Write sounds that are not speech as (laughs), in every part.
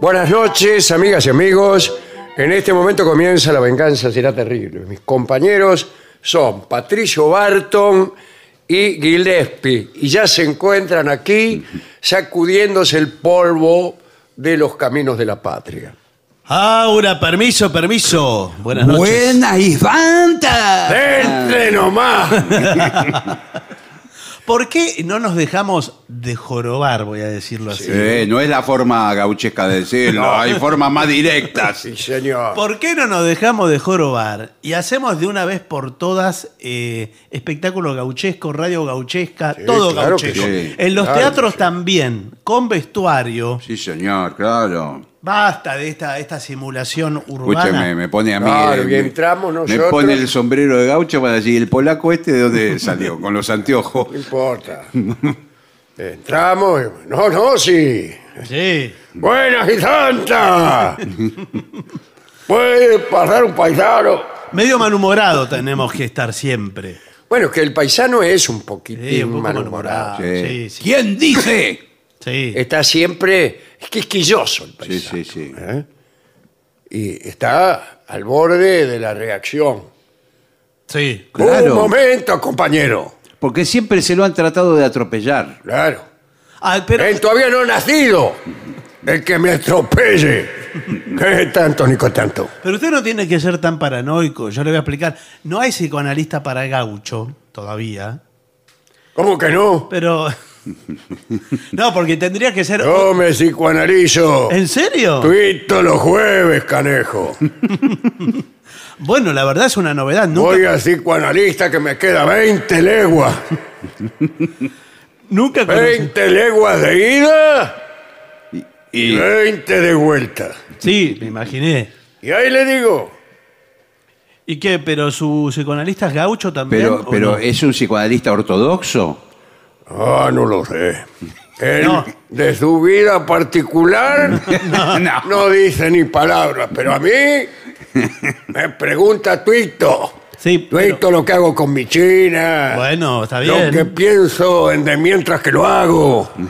Buenas noches, amigas y amigos. En este momento comienza La venganza será terrible. Mis compañeros son Patricio Barton y Gillespie. Y ya se encuentran aquí sacudiéndose el polvo de los caminos de la patria. Aura, permiso, permiso. Buenas noches. Buena y fanta. ¡Entre nomás! (laughs) ¿Por qué no nos dejamos de jorobar, voy a decirlo así? Sí, no es la forma gauchesca de decirlo, hay formas más directas. (laughs) Sí, señor. ¿Por qué no nos dejamos de jorobar y hacemos de una vez por todas eh, espectáculo gauchesco, radio gauchesca, todo claro que gauchesco? sí. En los Claro teatros sí. también, con vestuario. Sí, señor, claro. Basta de esta, esta simulación urbana. Escúcheme, me pone a mí. Claro, eh, y me- entramos Me nosotros. pone el sombrero de gaucho para decir, ¿el polaco este de dónde salió? Con los anteojos. No importa. Entramos. y- No, no, sí. Sí. ¡Buenas y santa! ¿Puede pasar un paisano? Medio malhumorado tenemos que estar siempre. Bueno, que el paisano es un poquitín Sí, un poco malhumorado. malhumorado. Sí. Sí, sí. ¿Quién dice? Sí. Está siempre quisquilloso el Sí, paisano. sí, sí. ¿eh? Y está al borde de la reacción. Sí. Claro. Un momento, compañero. Porque siempre se lo han tratado de atropellar. Claro. Ah, pero, Él todavía no ha nacido. El que me atropelle. ¿Qué tanto, Nico, tanto? pero usted no tiene que ser tan paranoico. Yo le voy a explicar. No hay psicoanalista para gaucho todavía. ¿Cómo que no? Pero. (laughs) No, porque tendría que ser. Yo me psicoanalizo. ¿En serio? Tuito los jueves, canejo. (laughs) Bueno, la verdad es una novedad. Nunca, Voy a psicoanalista que me queda 20 leguas. nunca conocí- 20 leguas de ida y Y 20 de vuelta. Sí, me imaginé. Y ahí le digo, ¿Y qué? ¿Pero su psicoanalista es gaucho también? pero, o pero no? ¿es un psicoanalista ortodoxo? Ah, no lo sé. Él, No. de su vida particular, (laughs) no. no dice ni palabra, pero a mí me pregunta Tuito. Sí, pero- Tuito lo que hago con mi china. Bueno, está Lo bien. que pienso en de mientras que lo hago. (laughs)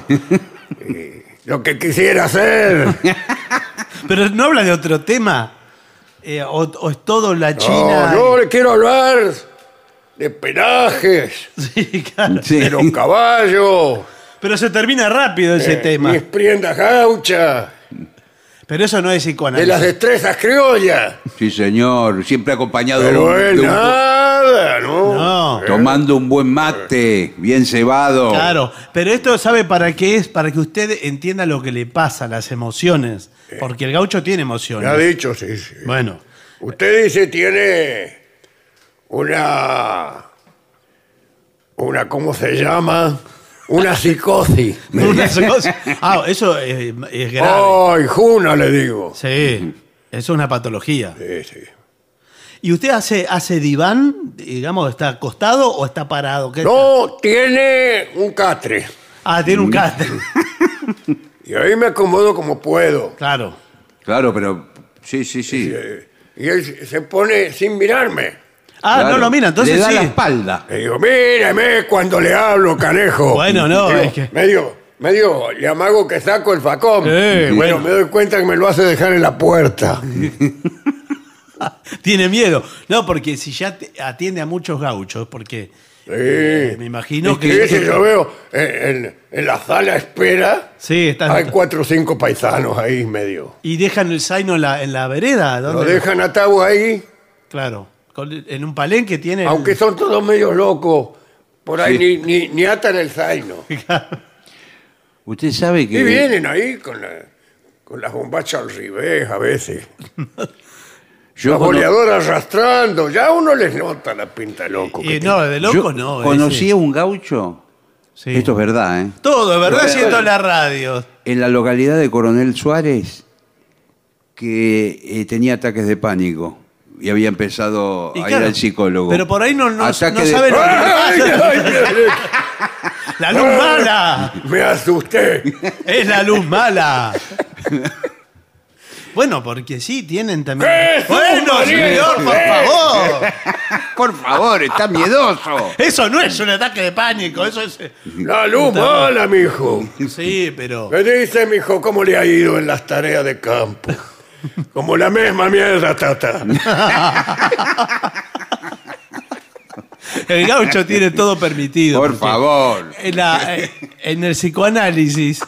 Y lo que quisiera hacer. (laughs) Pero no habla de otro tema. Eh, o, o es todo la No, China. no le quiero hablar de penajes, Sí, claro. Sí. de los caballos, Pero se termina rápido ese de tema. mis prendas gauchas, Pero eso no es de psicoanálisis. las destrezas criollas. Sí, señor. Siempre acompañado de Pero un- él de un- nada, ¿no? No. tomando un buen mate, bien cebado. Claro, pero esto sabe para qué es, para que usted entienda lo que le pasa, las emociones. Porque el gaucho tiene Me ha emociones. dicho, sí, sí. Bueno, Usted dice tiene una. Una, ¿cómo se llama? Una psicosis. (laughs) una cosa- Ah, eso es, es grave. Ay, Juna, le digo. Sí, eso es una patología. Sí, sí. ¿Y usted hace, hace diván? Digamos, ¿está acostado o está parado? ¿Qué No, tiene un catre. Ah, tiene un cáter. (laughs) Y ahí me acomodo como puedo. claro. Claro, pero. Sí, sí, sí. Y él se pone sin mirarme. Ah, Claro. no lo mira, entonces Le da sí. la espalda. Le digo, míreme cuando le hablo, canejo. Bueno, no, Digo, es que- Medio, medio, le amago que saco el facón. Sí, bueno, bueno. me doy cuenta que me lo hace dejar en la puerta. (laughs) Tiene miedo. No, porque si ya te- atiende a muchos gauchos, porque Sí. eh, me imagino Sí, que... sí, (laughs) yo veo en, en- en la sala de espera Sí, está... hay cuatro o cinco paisanos ahí medio. Y dejan el zaino en la, en la vereda. Lo ¿dónde? dejan atado ahí, Claro. Con- en un palenque tiene... el- aunque son todos medio locos. Por ahí Sí. ni, ni, ni atan el zaino. (laughs) Usted sabe que. Y vienen ahí con, la- con las bombachas al revés a veces. (laughs) yo Los cono- boleadores arrastrando. Ya uno les nota la pinta de loco. que Y no, de loco yo no. Conocí ese- a un gaucho. Sí. Esto es verdad, ¿eh? Todo, de verdad, Bueno. siento la radio. En la localidad de Coronel Suárez, que eh, tenía ataques de pánico. Y había empezado Y a claro, ir al psicólogo. Pero por ahí no, no, Ataque no de- saben lo que ¡Ay, le pasa. ay, ay! (laughs) La luz mala. Me asusté. Es la luz mala. Bueno, porque sí, tienen también. ¡Jesús Bueno, señor, por ¡Eh! favor. Por favor, está miedoso. Eso no es un ataque de pánico, eso es. La luz mala, mijo. Sí, pero. Me dice, mijo, cómo le ha ido en las tareas de campo. Como la misma mierda, tata. El gaucho tiene todo permitido. Por porque favor. En, la- eh, en el psicoanálisis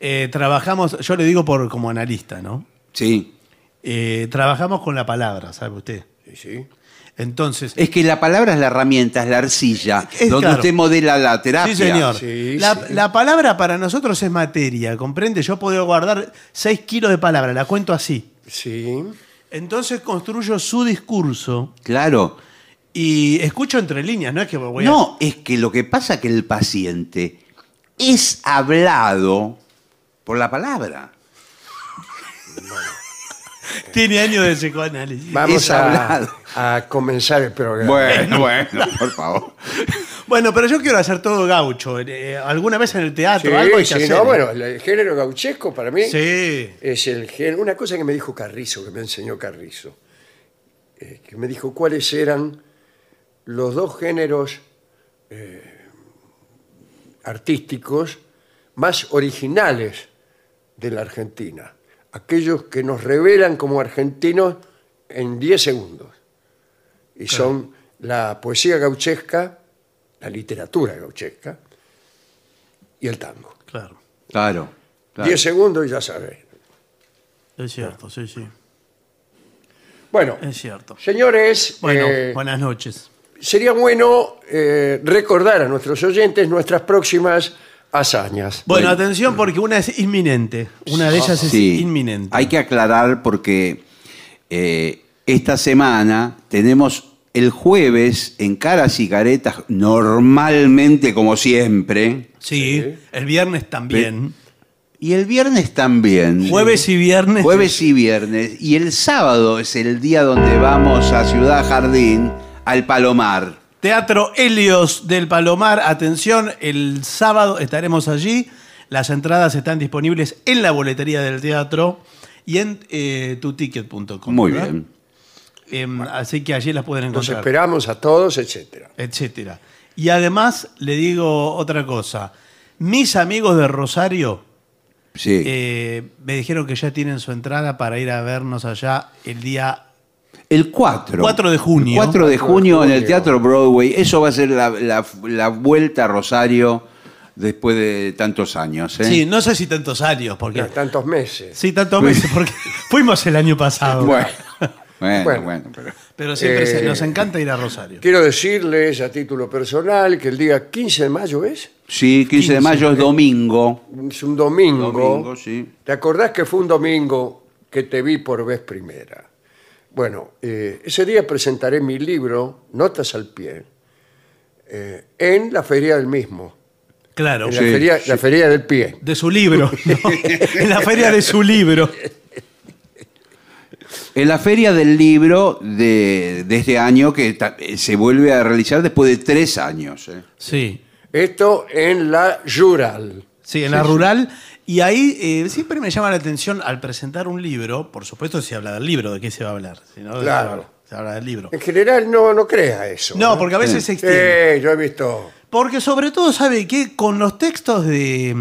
eh, trabajamos, yo le digo por como analista, ¿no? Sí. Eh, trabajamos con la palabra, ¿sabe usted? Sí, sí. Entonces, Es que la palabra es la herramienta, es la arcilla, Es donde claro. usted modela la terapia. Sí, señor. Sí, la, sí. la palabra para nosotros es materia, ¿comprende? Yo puedo guardar 6 kilos de palabra, la cuento así. Sí. Entonces construyo su discurso Claro. y escucho entre líneas, no es que voy a... No, es que lo que pasa es que el paciente es hablado por la palabra. (laughs) Tiene años de psicoanálisis. Vamos (laughs) a, comenzar el programa. Bueno, bueno, por favor. (laughs) Bueno, pero yo quiero hacer todo gaucho. eh, alguna vez en el teatro, Sí, algo hay que sí, hacer. no, ¿eh? bueno, el género gauchesco para mí Sí. es el género. Una cosa que me dijo Carrizo, que me enseñó Carrizo, eh, que me dijo cuáles eran los dos géneros eh, artísticos más originales de la Argentina. Aquellos que nos revelan como argentinos en 10 segundos. Y son la poesía gauchesca, la literatura gauchesca y el tango. Claro. Claro. claro. 10 segundos y ya sabes. Es cierto, sí, sí. Bueno, Es cierto. señores, Bueno, eh, buenas noches. sería bueno eh, recordar a nuestros oyentes nuestras próximas hazañas. Bueno, atención porque una es inminente. Una de ellas es Sí. inminente. Hay que aclarar porque eh, esta semana tenemos el jueves en Caras y Caretas, normalmente como siempre, Sí, Sí. el viernes también. y el viernes también. Jueves y viernes. Jueves y viernes. Y el sábado es el día donde vamos a Ciudad Jardín, al Palomar. Teatro Helios del Palomar. Atención, el sábado estaremos allí. Las entradas están disponibles en la boletería del teatro y en eh, tuticket.com. Muy ¿verdad? bien. Em, así que allí las pueden Los encontrar. esperamos a todos, etcétera. etcétera. Y además le digo otra cosa. Mis amigos de Rosario Sí. eh, me dijeron que ya tienen su entrada para ir a vernos allá el día El 4. 4 de junio. 4 de junio en el. Teatro Broadway. Eso va a ser la, la- la vuelta a Rosario después de tantos años. ¿eh? Sí, no sé si tantos años, porque. Tantos meses. Sí, tantos meses, porque (laughs) fuimos el año pasado. Bueno, (laughs) bueno, Bueno. bueno, pero- Pero siempre se- Eh, nos encanta ir a Rosario. Quiero decirles a título personal que el día 15 de mayo es, Sí, 15 de mayo es domingo. es un domingo. Domingo, sí. ¿Te acordás que fue un domingo que te vi por vez primera? Bueno, eh, ese día presentaré mi libro, Notas al pie, eh, en la feria del mismo. Claro. En la, Sí, feria, la feria del pie. De su libro. (laughs) ¿no? (laughs) en la feria de su libro. En la Feria del Libro de, de este año que ta- eh, se vuelve a realizar después de tres años. ¿eh? Sí. Esto en la Jural. Sí, en la rural. Y ahí eh, siempre me llama la atención al presentar un libro, por supuesto se habla del libro, ¿de qué se va a hablar? Si no, de Claro. se habla? Del libro. En general no, no crea eso. No, ¿eh? porque a veces se extiende. Sí, yo he visto. Porque sobre todo, ¿sabe qué? Con los textos de,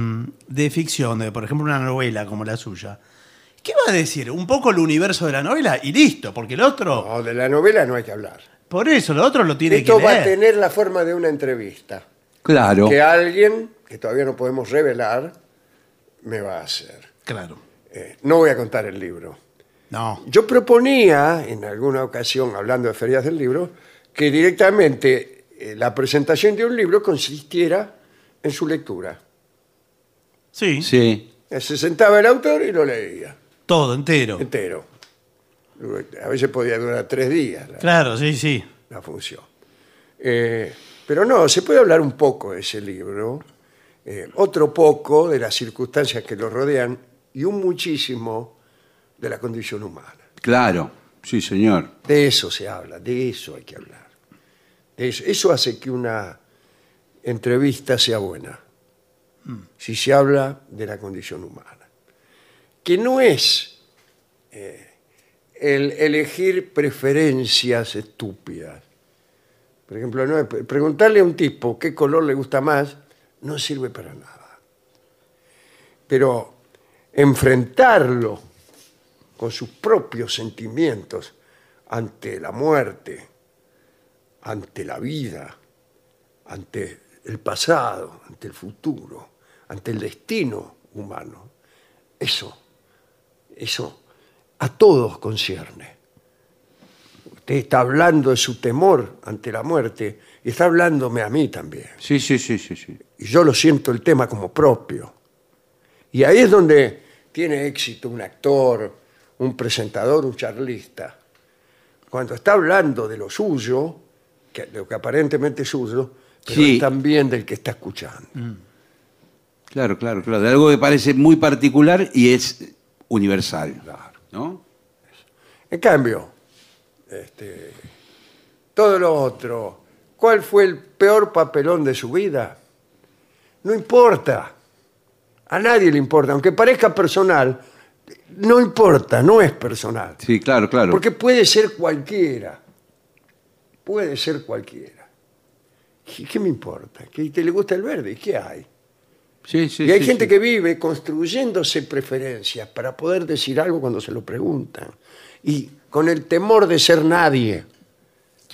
de ficción, de por ejemplo una novela como la suya, ¿qué va a decir? Un poco el universo de la novela y listo, porque el otro, No, de la novela no hay que hablar. por eso, el otro lo tiene Esto que va leer. a tener la forma de una entrevista. Claro. Que alguien, que todavía no podemos revelar, me va a hacer. Claro. Eh, no voy a contar el libro. No. Yo proponía, en alguna ocasión, hablando de ferias del libro, que directamente eh, la presentación de un libro consistiera en su lectura. Sí, Sí. Eh, Se sentaba el autor y lo leía, todo entero. entero. A veces podía durar tres días la, Claro, sí, sí. la función. Eh, pero no, se puede hablar un poco de ese libro, eh, otro poco de las circunstancias que lo rodean y un muchísimo de la condición humana. Claro. Sí, señor. De eso se habla, de eso hay que hablar. De eso, eso hace que una entrevista sea buena. Si se habla de la condición humana. Que no es eh, el elegir preferencias estúpidas. Por ejemplo, no es- preguntarle a un tipo qué color le gusta más no sirve para nada. Pero enfrentarlo con sus propios sentimientos ante la muerte, ante la vida, ante el pasado, ante el futuro, ante el destino humano. Eso, eso a todos concierne. Usted está hablando de su temor ante la muerte y está hablándome a mí también. Sí, sí, sí, sí, sí. Y yo lo siento el tema como propio. Y ahí es donde tiene éxito un actor, un presentador, un charlista. Cuando está hablando de lo suyo, que, de lo que aparentemente es suyo, pero Sí. también del que está escuchando. Claro, claro, claro. De algo que parece muy particular y es universal. ¿No? En cambio, este, todo lo otro, ¿cuál fue el peor papelón de su vida? No importa. A nadie le importa. Aunque parezca personal, no importa, no es personal. Sí, claro, claro. Porque puede ser cualquiera. Puede ser cualquiera. ¿Y qué me importa? ¿Que te le gusta el verde? ¿Y qué hay? Sí, sí, y hay sí, gente que vive construyéndose preferencias para poder decir algo cuando se lo preguntan. Y con el temor de ser nadie.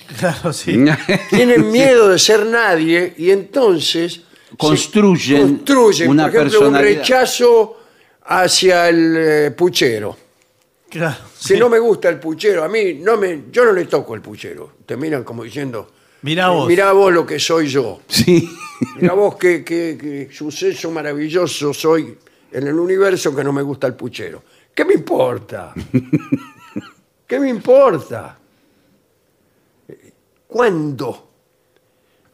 (laughs) Claro, sí. (laughs) Tienen miedo de ser nadie y entonces se Construyen construyen, una por ejemplo, un personalidad. rechazo hacia el eh, puchero. Claro. Si sí. no (laughs) me gusta el puchero, a mí no me, yo no le toco el puchero. Te miran como diciendo, Mirá vos. mirá vos lo que soy yo. Sí. Mirá vos qué, qué- qué suceso maravilloso soy en el universo que no me gusta el puchero. ¿Qué me importa? ¿Qué me importa? Cuando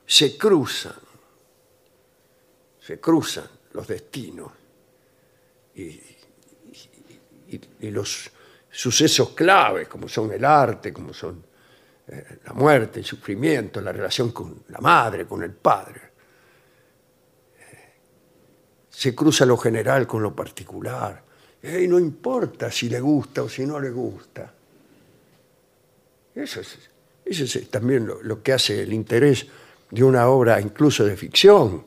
se cruzan, se cruzan los destinos y, los sucesos claves, como son el arte, como son eh, la muerte, el sufrimiento, la relación con la madre, con el padre. Eh, Se cruza lo general con lo particular. Y no importa si le gusta o si no le gusta. Eso es, eso es también lo, lo que hace el interés de una obra incluso de ficción.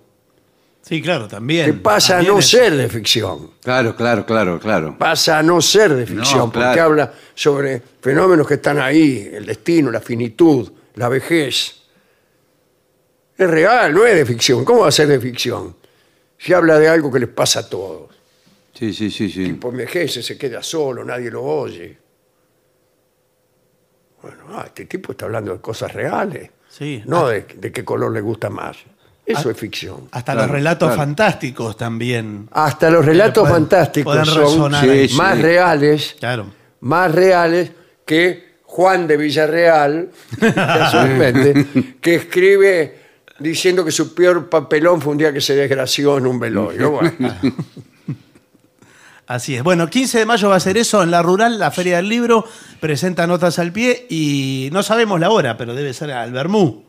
Sí, claro, también. que pasa a no es- ser de ficción. Claro, claro, claro, claro. Pasa a no ser de ficción, No, claro. porque habla sobre fenómenos que están ahí, el destino, la finitud, la vejez. Es real, no es de ficción. ¿Cómo va a ser de ficción? Si habla de algo que les pasa a todos. Sí, sí, sí, sí. Por envejece, se queda solo, nadie lo oye. Bueno, ah, este tipo está hablando de cosas reales. Sí. No de, de qué color le gusta más. Eso Ah. es ficción. Hasta Claro, los relatos claro. fantásticos también. Hasta los relatos Pueden- fantásticos pueden son resonar ahí. Sí, más sí. reales Claro. más reales que Juan de Villarreal, (laughs) casualmente, que escribe diciendo que su peor papelón fue un día que se desgració en un velorio. Bueno, (laughs) Así es. Bueno, 15 de mayo va a ser eso en la rural, la Feria del Libro. Presenta notas al pie y no sabemos la hora, pero debe ser al Bermú.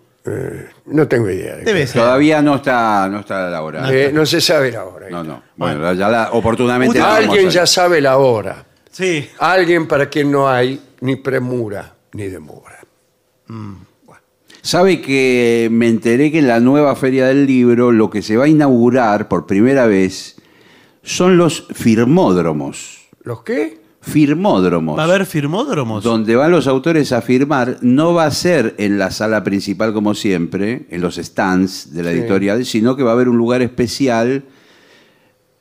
no tengo idea. de Debe ser. Todavía no está, no está la hora. Eh, no se sabe la hora. No, no. Bueno, ya la, oportunamente. Usted- la Alguien ya sabe la hora. Sí. Alguien para quien no hay ni premura ni demora. Sabe que me enteré que en la nueva Feria del Libro lo que se va a inaugurar por primera vez son los firmódromos. ¿Los qué? Firmódromos. ¿Va a haber firmódromos? Donde van los autores a firmar, no va a ser en la sala principal como siempre, en los stands de la Sí. editorial, sino que va a haber un lugar especial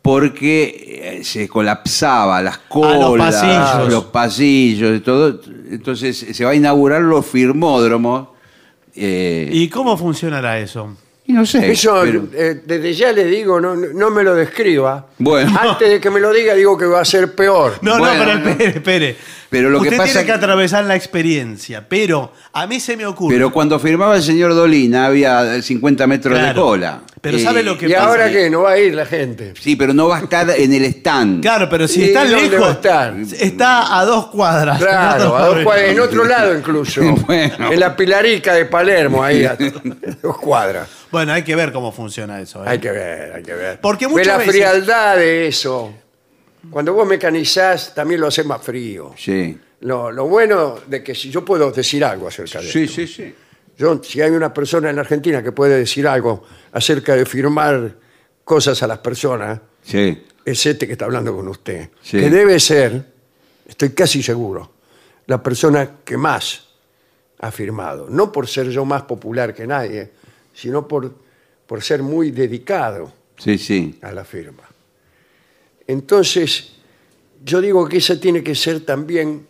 porque eh, se colapsaba las colas, pasillos. los pasillos y todo. Entonces se va a inaugurar los firmódromos. eh, ¿Y cómo funcionará eso? Y no sé. Eso, pero- eh, desde ya le digo, no, no me lo describa. Bueno. Antes de que me lo diga, digo que va a ser peor. No, Bueno, no, no. pero espere, espere. Pero lo que Usted pasa tiene que que- atravesar la experiencia, pero a mí se me ocurre. pero cuando firmaba el señor Dolina había 50 metros de Claro. cola. Pero Eh, ¿sabe lo que ¿Y pasa? ahora qué? ¿No va a ir la gente? Sí, pero no va a estar en el stand. Claro, pero si ¿Y está dónde lejos. va a estar? Está a dos cuadras. Claro, (laughs) a dos cuadras, en otro lado incluso. (laughs) Bueno. En la Pilarica de Palermo, ahí a (laughs) dos cuadras. Bueno, hay que ver cómo funciona eso. ¿eh? Hay que ver, hay que ver. Porque Ve muchas la veces- frialdad de eso. Cuando vos mecanizás, también lo haces más frío. Sí. Lo, lo bueno de que si yo puedo decir algo acerca de Sí, esto. sí, sí. Yo, si hay una persona en la Argentina que puede decir algo acerca de firmar cosas a las personas, Sí. es este que está hablando con usted. Sí. Que debe ser, estoy casi seguro, la persona que más ha firmado. No por ser yo más popular que nadie, sino por, por ser muy dedicado Sí, sí. a la firma. Entonces, yo digo que esa tiene que ser también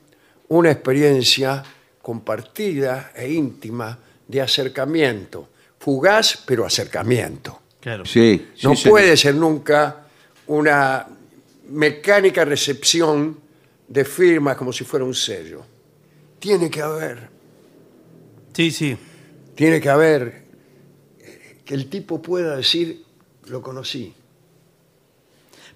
una experiencia compartida e íntima de acercamiento. Fugaz, pero acercamiento. Claro. Sí. No sí. puede ser nunca una mecánica recepción de firmas como si fuera un sello. Tiene que haber, Sí, sí. tiene que haber que el tipo pueda decir, lo conocí.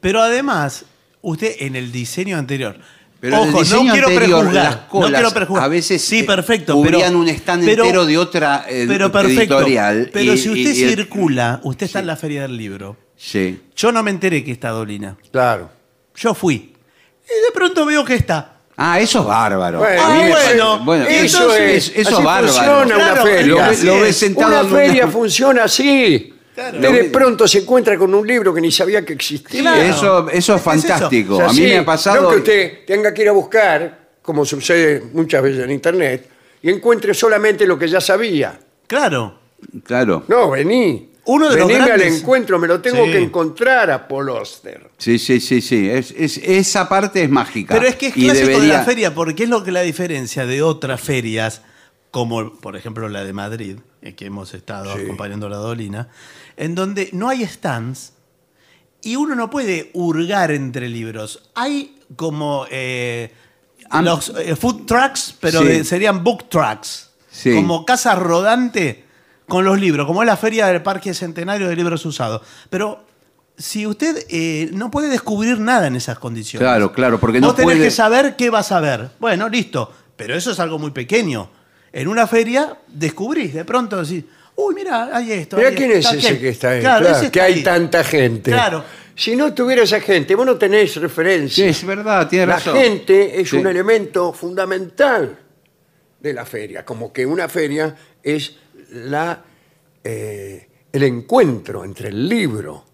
Pero además, usted en el diseño anterior. Pero en el Ojo, diseño no quiero anterior, prejuzgar. las colas no quiero prejuzgar. a veces, sí, eh, perfecto. cubrían pero, un stand pero- entero de otra, eh, pero perfecto, editorial, Pero y- si usted y circula, usted está en la Feria del Libro. Sí. Yo no me enteré que está Dolina. Claro. Yo fui. Y de pronto veo que está. Ah, eso es bárbaro. Bueno, ah, bueno, bueno, Eso es, eso es bárbaro. funciona una Claro, feria. Lo, lo ve es. sentado Una en feria funciona así. Claro. Usted de pronto se encuentra con un libro que ni sabía que existía. Claro. Eso, eso es ¿Qué es eso? fantástico. O sea, a mí sí, me ha pasado. No que usted tenga que ir a buscar, como sucede muchas veces en Internet, y encuentre solamente lo que ya sabía. Claro. Claro. No, vení. Uno de los Venime al grandes- encuentro, me lo tengo Sí. que encontrar a Paul Oster. Sí, sí, sí, sí. Es, es- esa parte es mágica. Pero es que es clásico de debería- la feria, porque es lo que la diferencia de otras ferias, como por ejemplo la de Madrid, eh, que hemos estado Sí. acompañando a la Dolina, en donde no hay stands y uno no puede hurgar entre libros. Hay como eh, los eh, food trucks, pero Sí. de- serían book trucks, Sí. como casa rodante con los libros, como es la feria del Parque Centenario de Libros Usados. Pero si usted eh, no puede descubrir nada en esas condiciones. Claro, claro, porque no Vos tenés puede- que saber qué vas a ver. Bueno, listo. Pero eso es algo muy pequeño. En una feria descubrís, de pronto decís, uy, mira, hay esto. Mira quién es ese aquel". que está ahí. Claro, Claro, que hay ahí. tanta gente. Claro. Si no tuviera esa gente, vos no tenés referencia. Sí, es verdad, tiene La razón. gente es Sí. un elemento fundamental de la feria, como que una feria es la, eh, el encuentro entre el libro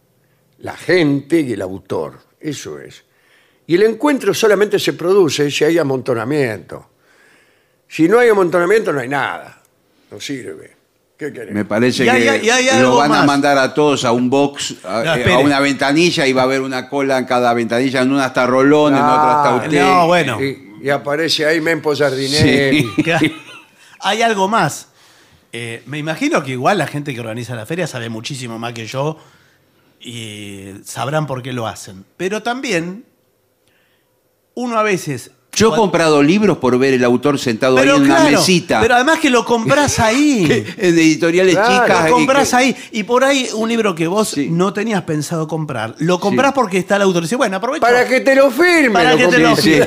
la gente y el autor. Eso es. Y el encuentro solamente se produce si hay amontonamiento. Si no hay amontonamiento, no hay nada. No sirve. ¿Qué querés? Me parece Y hay- que y hay lo van a más. mandar a todos a un box, a, No, eh, espere. una ventanilla y va a haber una cola en cada ventanilla. En una está Rolón, en otra está Ah, usted. no, bueno. Y, y aparece ahí Mempo Jardinelli. Sí. (laughs) Claro. Hay algo más. Eh, me imagino que igual la gente que organiza la feria sabe muchísimo más que yo y sabrán por qué lo hacen. Pero también uno a veces... Yo he comprado libros por ver el autor sentado ahí en una claro, mesita. pero además que lo compras ahí. (laughs) en editoriales Claro, chicas. Lo y compras que- ahí. Y por ahí un libro que vos Sí. no tenías pensado comprar. Lo compras Sí. porque está el autor. Dice, bueno, aprovecho. Para que te lo firme. Para que te lo sí.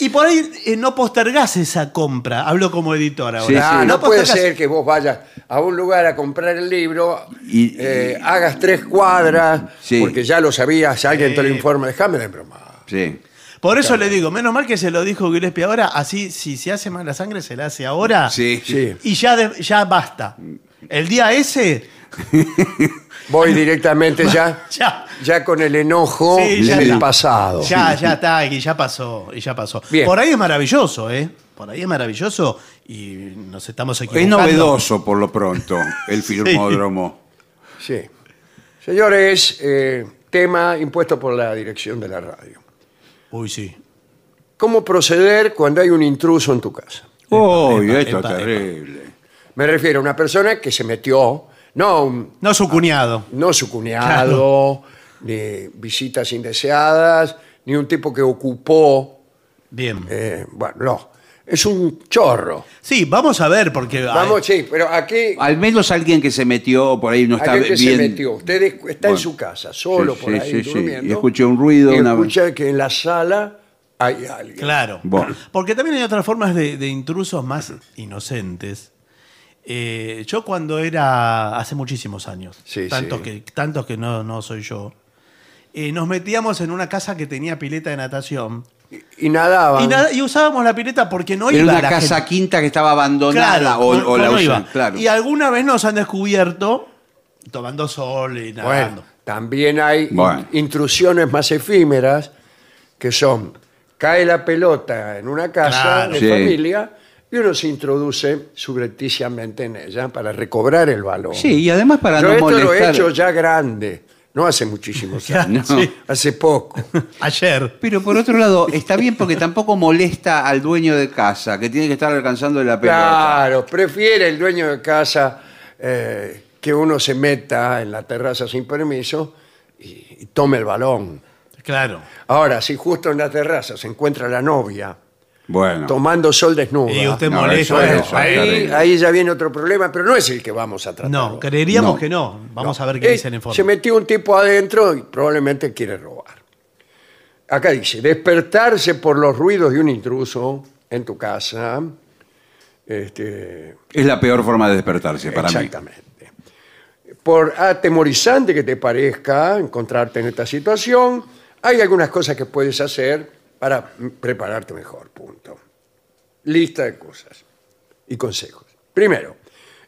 Y por ahí eh, no postergás esa compra. Hablo como editor ahora. Sí, sí. Ah, no puede ser que vos vayas a un lugar a comprar el libro, Y- eh, hagas tres cuadras, Sí. porque ya lo sabías, alguien te lo informa. Déjame de broma. Sí. Por eso le digo, menos mal que se lo dijo Gillespie ahora, así si se hace mala sangre se la hace ahora. Sí. Sí. Y ya, de- ya basta. El día ese, (laughs) Voy directamente ya, (laughs) ya. ya con el enojo Sí, ya del está. pasado. Ya, ya está, y ya pasó, y ya pasó. Bien. Por ahí es maravilloso, ¿eh? Por ahí es maravilloso y nos estamos Es equivocando. novedoso por lo pronto el (laughs) filmódromo. Sí. Señores, eh, tema impuesto por la dirección de la radio. Uy, sí. ¿Cómo proceder cuando hay un intruso en tu casa? Uy, epa, esto epa, es terrible. Me refiero a una persona que se metió, no, un- No su cuñado. no su cuñado, ni visitas indeseadas, ni un tipo que ocupó, Bien. eh, bueno, no, es un chorro. Sí, vamos a ver, porque. Vamos, sí, pero aquí Al menos alguien que se metió por ahí no está alguien que bien. se metió. Usted es- está en Bueno. su casa, solo Sí, por sí, ahí sí, sí. durmiendo. Y escuché un ruido, y una- escucha que en la sala hay alguien. Claro. Bueno. Porque también hay otras formas de, de intrusos más inocentes. Eh, yo cuando era hace muchísimos años, Sí, tantos sí. que, tantos que no, no soy yo, eh, nos metíamos en una casa que tenía pileta de natación Y nadaban. y, nada- y usábamos la pileta porque no Era iba una la casa gente. quinta que estaba abandonada Claro, o, no- o la no usan, iba. claro. Y alguna vez nos han descubierto tomando sol y nadando. Bueno, también hay Bueno. intrusiones más efímeras que son cae la pelota en una casa Claro. de Sí. familia y uno se introduce subrepticiamente en ella para recobrar el balón. Sí, y además para Yo no esto lo he molestar. hecho ya grande, no hace muchísimos (laughs) años, No. Sí. hace poco. (laughs) Ayer. Pero por otro lado, está bien porque tampoco molesta al dueño de casa, que tiene que estar alcanzando la pelota. Claro, prefiere el dueño de casa eh, que uno se meta en la terraza sin permiso y, y tome el balón. Claro. Ahora, si justo en la terraza se encuentra la novia Bueno. tomando sol desnuda, Y usted No, molesta. eso bueno, es, eso es ahí, terrible. ahí ya viene otro problema, pero no es el que vamos a tratar. No, hoy. creeríamos No. que no. Vamos a ver qué Eh, dicen en Se metió un tipo adentro y probablemente quiere robar. Acá dice, despertarse por los ruidos de un intruso en tu casa. Este, Es la peor forma de despertarse para mí. exactamente. Por atemorizante que te parezca encontrarte en esta situación, hay algunas cosas que puedes hacer para prepararte mejor. Punto. Lista de cosas y consejos. Primero,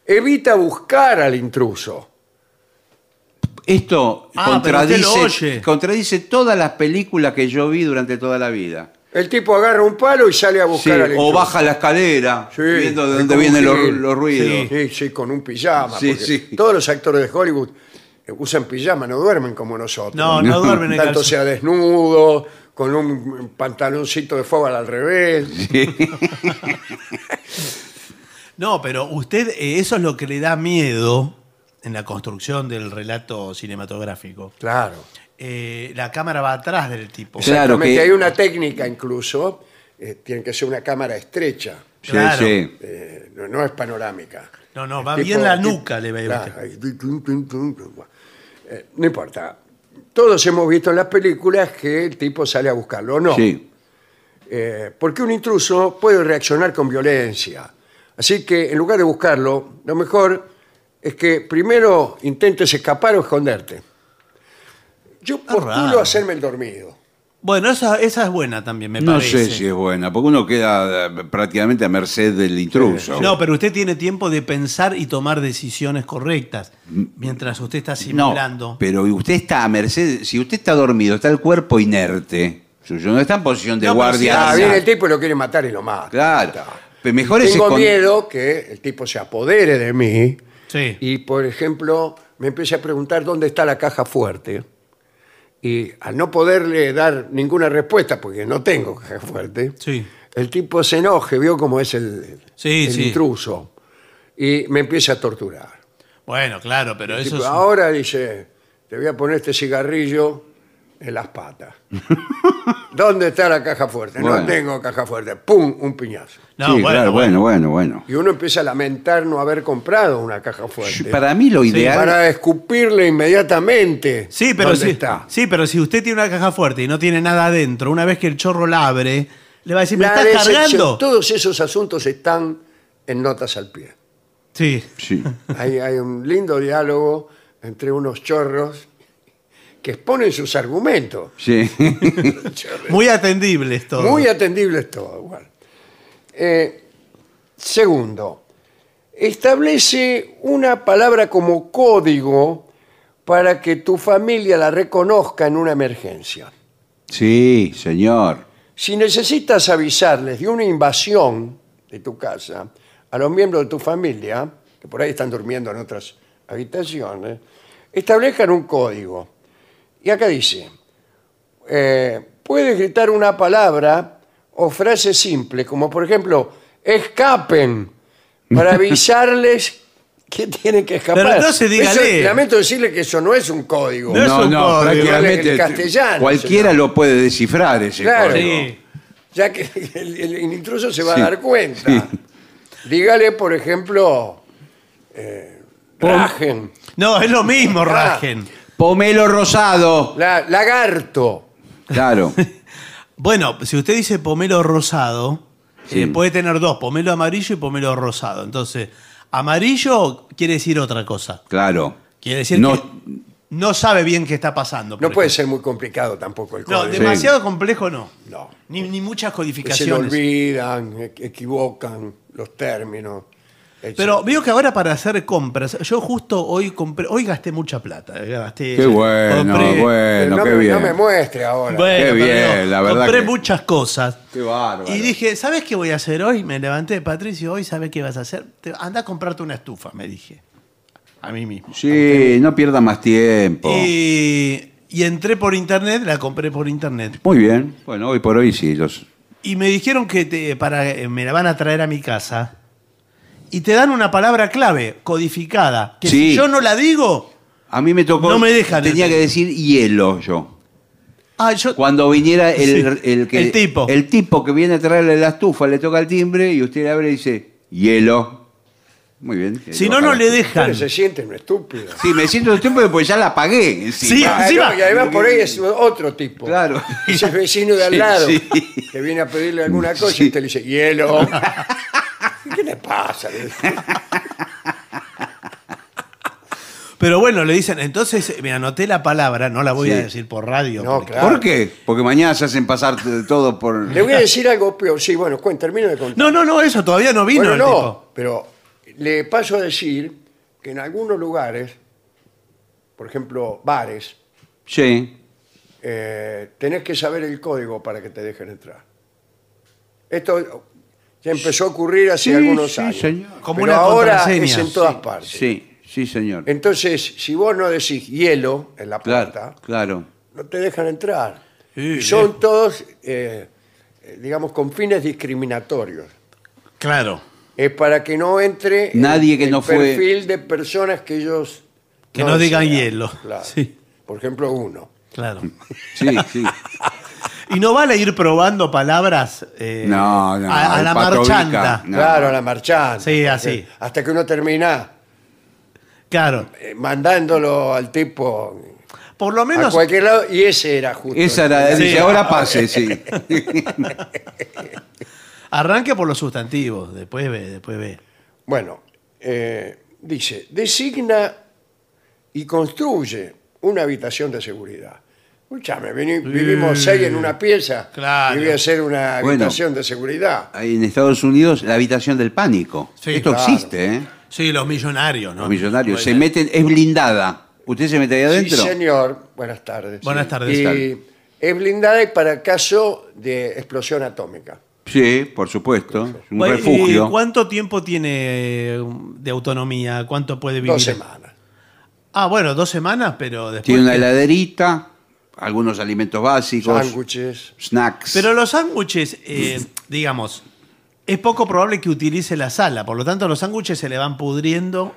evita buscar al intruso. Esto Ah, pero usted lo contradice, oye. contradice todas las películas que yo vi durante toda la vida. El tipo agarra un palo y sale a Sí, buscar al o intruso. baja la escalera, Sí, viendo de dónde como vienen los, Gil. los ruidos. Sí, sí, con un pijama. Sí, porque sí. Todos los actores de Hollywood eh, usan pijama, no duermen como nosotros. No, no duermen en Tanto calzón. sea desnudo, con un pantaloncito de fuego al revés. No, pero usted, eh, eso es lo que le da miedo en la construcción del relato cinematográfico. Claro. Eh, la cámara va atrás del tipo. Claro Exactamente, que- hay una técnica incluso, eh, tiene que ser una cámara estrecha, Sí, Claro. sí. eh, no, no es panorámica. No, no, va tipo- bien la nuca, le ve Claro, usted. ahí, tum, tum, tum, tum, tum. Eh, no importa. Todos hemos visto en las películas que el tipo sale a buscarlo, ¿o no? Sí. Eh, porque un intruso puede reaccionar con violencia. Así que en lugar de buscarlo, lo mejor es que primero intentes escapar o esconderte. Yo postulo raro. hacerme el dormido. Bueno, esa, esa es buena también, me No parece. sé si es buena, porque uno queda eh, prácticamente a merced del intruso. No, pero usted tiene tiempo de pensar y tomar decisiones correctas mientras usted está simulando. No, pero usted está a merced, si usted está dormido, está el cuerpo inerte, suyo no está en posición de No, pero guardia. si- Ah, Ah, viene el tipo y lo quiere matar y lo mata. Claro. Pero mejor es Tengo escon- miedo que el tipo se apodere de mí Sí. y, por ejemplo, me empiece a preguntar dónde está la caja fuerte. Y al no poderle dar ninguna respuesta, porque no tengo caja fuerte, Sí. el tipo se enoje, vio cómo es el, Sí, el sí. intruso, y me empieza a torturar. Bueno, claro, pero eso tipo, es... Ahora dice, te voy a poner este cigarrillo en las patas. (laughs) ¿Dónde está la caja fuerte? No tengo caja fuerte. ¡Pum! Un piñazo. No, sí, bueno, claro, bueno, bueno, bueno. Y uno empieza a lamentar no haber comprado una caja fuerte. Para mí lo ideal. Para escupirle inmediatamente. Sí, pero dónde sí, está. sí, pero si usted tiene una caja fuerte y no tiene nada adentro, una vez que el chorro la abre, le va a decir, ¿me La estás decepción- cargando? Todos esos asuntos están en notas al pie. Sí. Sí. Hay, hay un lindo diálogo entre unos chorros que exponen sus argumentos. Sí. Muy atendible esto. Muy atendibles todo, igual. Eh, segundo, establece una palabra como código para que tu familia la reconozca en una emergencia. Sí, señor. Si necesitas avisarles de una invasión de tu casa a los miembros de tu familia, que por ahí están durmiendo en otras habitaciones, establezcan un código. Y acá dice, eh, puedes gritar una palabra o frase simple, como por ejemplo, escapen, para avisarles (laughs) que tienen que escapar. Pero entonces dígale. Eso- lamento decirle que eso no es un código. No es un código. prácticamente En castellano, cualquiera señor. lo puede descifrar ese Claro. código. Sí. ya que el, el- el intruso se va Sí, a dar cuenta. sí. Dígale, por ejemplo, eh, rajen, No, es lo mismo, Ah. Pomelo rosado. la- lagarto. Claro. (laughs) Bueno, si usted dice pomelo rosado, Sí. eh, puede tener dos, pomelo amarillo y pomelo rosado. Entonces, amarillo quiere decir otra cosa. Claro. Quiere decir No- que no sabe bien qué está pasando. por No puede ejemplo. ser muy complicado tampoco el No, código. demasiado complejo no. No. Ni, ni muchas se le codificaciones. olvidan, e- equivocan los términos. Pero veo que ahora para hacer compras, yo justo hoy compré, hoy gasté mucha plata. eh, Gasté, Qué bueno, compré- bueno, no, qué me, bien. no me muestre ahora. Bueno, Qué bien, la verdad Compré que- muchas cosas. Qué bárbaro. Y dije, ¿sabes qué voy a hacer hoy? Me levanté, Patricio, hoy ¿sabes qué vas a hacer? Te- anda a comprarte una estufa, me dije. A mí mismo. Sí, no pierda más tiempo. Y, y entré por internet, la compré por internet. Muy bien. Bueno, hoy por hoy sí. Los... Y me dijeron que te- para, eh, me la van a traer a mi casa. Y te dan una palabra clave, codificada. Que Sí. si yo no la digo, A mí me tocó. No me dejan Tenía que decir hielo yo. ah, yo, Cuando viniera el, Sí, el, que, el tipo. el tipo que viene a traerle la estufa, le toca el timbre y usted le abre y dice hielo. Muy bien. si no, no le dejan. Ustedes se sienten un estúpido. Sí, me siento estúpido porque ya la pagué. encima. Sí. Ah, encima- no, y además por ahí es otro tipo. Claro. Es el vecino de al (laughs) Sí, lado sí. que viene a pedirle alguna cosa Sí. y usted le dice, hielo. (laughs) (laughs) ¿Qué le pasa? (laughs) Pero bueno, le dicen, entonces me anoté la palabra, no la voy Sí. a decir por radio. No, porque- claro. ¿Por qué? Porque mañana se hacen pasar todo por. Le voy a decir algo peor. Sí, bueno, cuen- termino de contar. No, no, no, eso todavía no vino bueno, el no, tipo. pero le paso a decir que en algunos lugares, por ejemplo, bares, Sí. eh, tenés que saber el código para que te dejen entrar. Esto ya empezó a ocurrir hace Sí, algunos sí, años. señor. Como pero una ahora contraseña. es en todas partes. Sí, sí, señor. Entonces, si vos no decís hielo en la puerta, Claro, claro. no te dejan entrar. Sí, Y son bien. todos, eh, eh, digamos, con fines discriminatorios. Claro. Es para que no entre Nadie el, que el no fue- perfil de personas que ellos Que no digan desean. hielo. Claro. Sí. Por ejemplo, uno. Claro. Sí, sí. (laughs) Y no van a ir probando palabras eh, No, no, a, a la patobica, marchanta. No. Claro, a la marchanta. Sí, así. Hasta que uno termina Claro. eh, mandándolo al tipo Por lo a menos. cualquier lado y ese era justo. Esa era, Sí. dice, ahora pase, sí. (laughs) Arranque por los sustantivos, después ve, después ve. Bueno, eh, dice, designa y construye una habitación de seguridad. Escúchame, vini- vivimos seis en una pieza. Claro. Y voy a hacer una Bueno. habitación de seguridad. Hay en Estados Unidos la habitación del pánico. Sí, Esto claro. existe, ¿eh? Sí, los millonarios, ¿no? Los millonarios. Se Bueno, meten, es blindada. ¿Usted se mete ahí adentro? Sí, señor. Buenas tardes. Buenas tardes. Y es blindada y para caso de explosión atómica. Sí, por supuesto. Es un Bueno, ¿y refugio. ¿Cuánto tiempo tiene eh, de autonomía? ¿Cuánto puede vivir? Dos semanas. Ah, bueno, dos semanas, pero después. Tiene una que- heladerita, algunos alimentos básicos, Sándwiches. snacks. Pero los sándwiches, eh, digamos, es poco probable que utilice la sala, por lo tanto los sándwiches se le van pudriendo.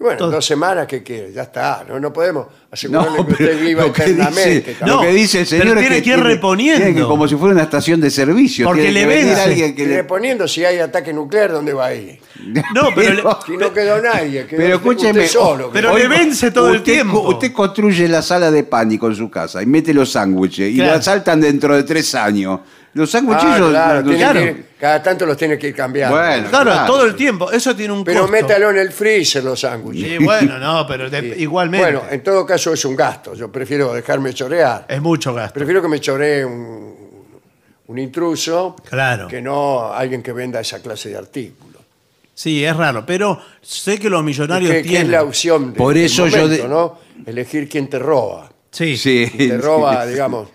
Y Bueno, Todo. dos semanas, ¿qué quiere? Ya está. No, no podemos asegurarle No, que usted viva lo que eternamente. dice, tampoco. lo que dice el pero señor es tiene que ir reponiendo. tiene que como si fuera una estación de servicio. Porque tiene le que venir vence. alguien que Y le- reponiendo si hay ataque nuclear, ¿dónde va a ir? (laughs) No, pero, le- Si no quedó nadie, quedó Pero usted- escúcheme, usted solo. pero le vence todo el usted, tiempo. Usted construye la sala de pánico en su casa y mete los sándwiches y Claro. la saltan dentro de tres años. Los sándwiches Ah, claro, tiene claro. que cada tanto los tiene que ir cambiando. Bueno. claro, claro. todo el tiempo. Eso tiene un Pero costo. métalo en el freezer los sándwiches. Sí, bueno, (laughs) no, pero de- igualmente. Bueno, en todo caso es un gasto. Yo prefiero dejarme chorear. es mucho gasto. Prefiero que me choree un, un intruso Claro. que no alguien que venda esa clase de artículos. Sí, es raro, pero sé que los millonarios Que, que es tienen. la opción de, Por del eso yo momento, de- ¿no? Elegir quién te roba. Sí. Sí. Te roba, (laughs) digamos,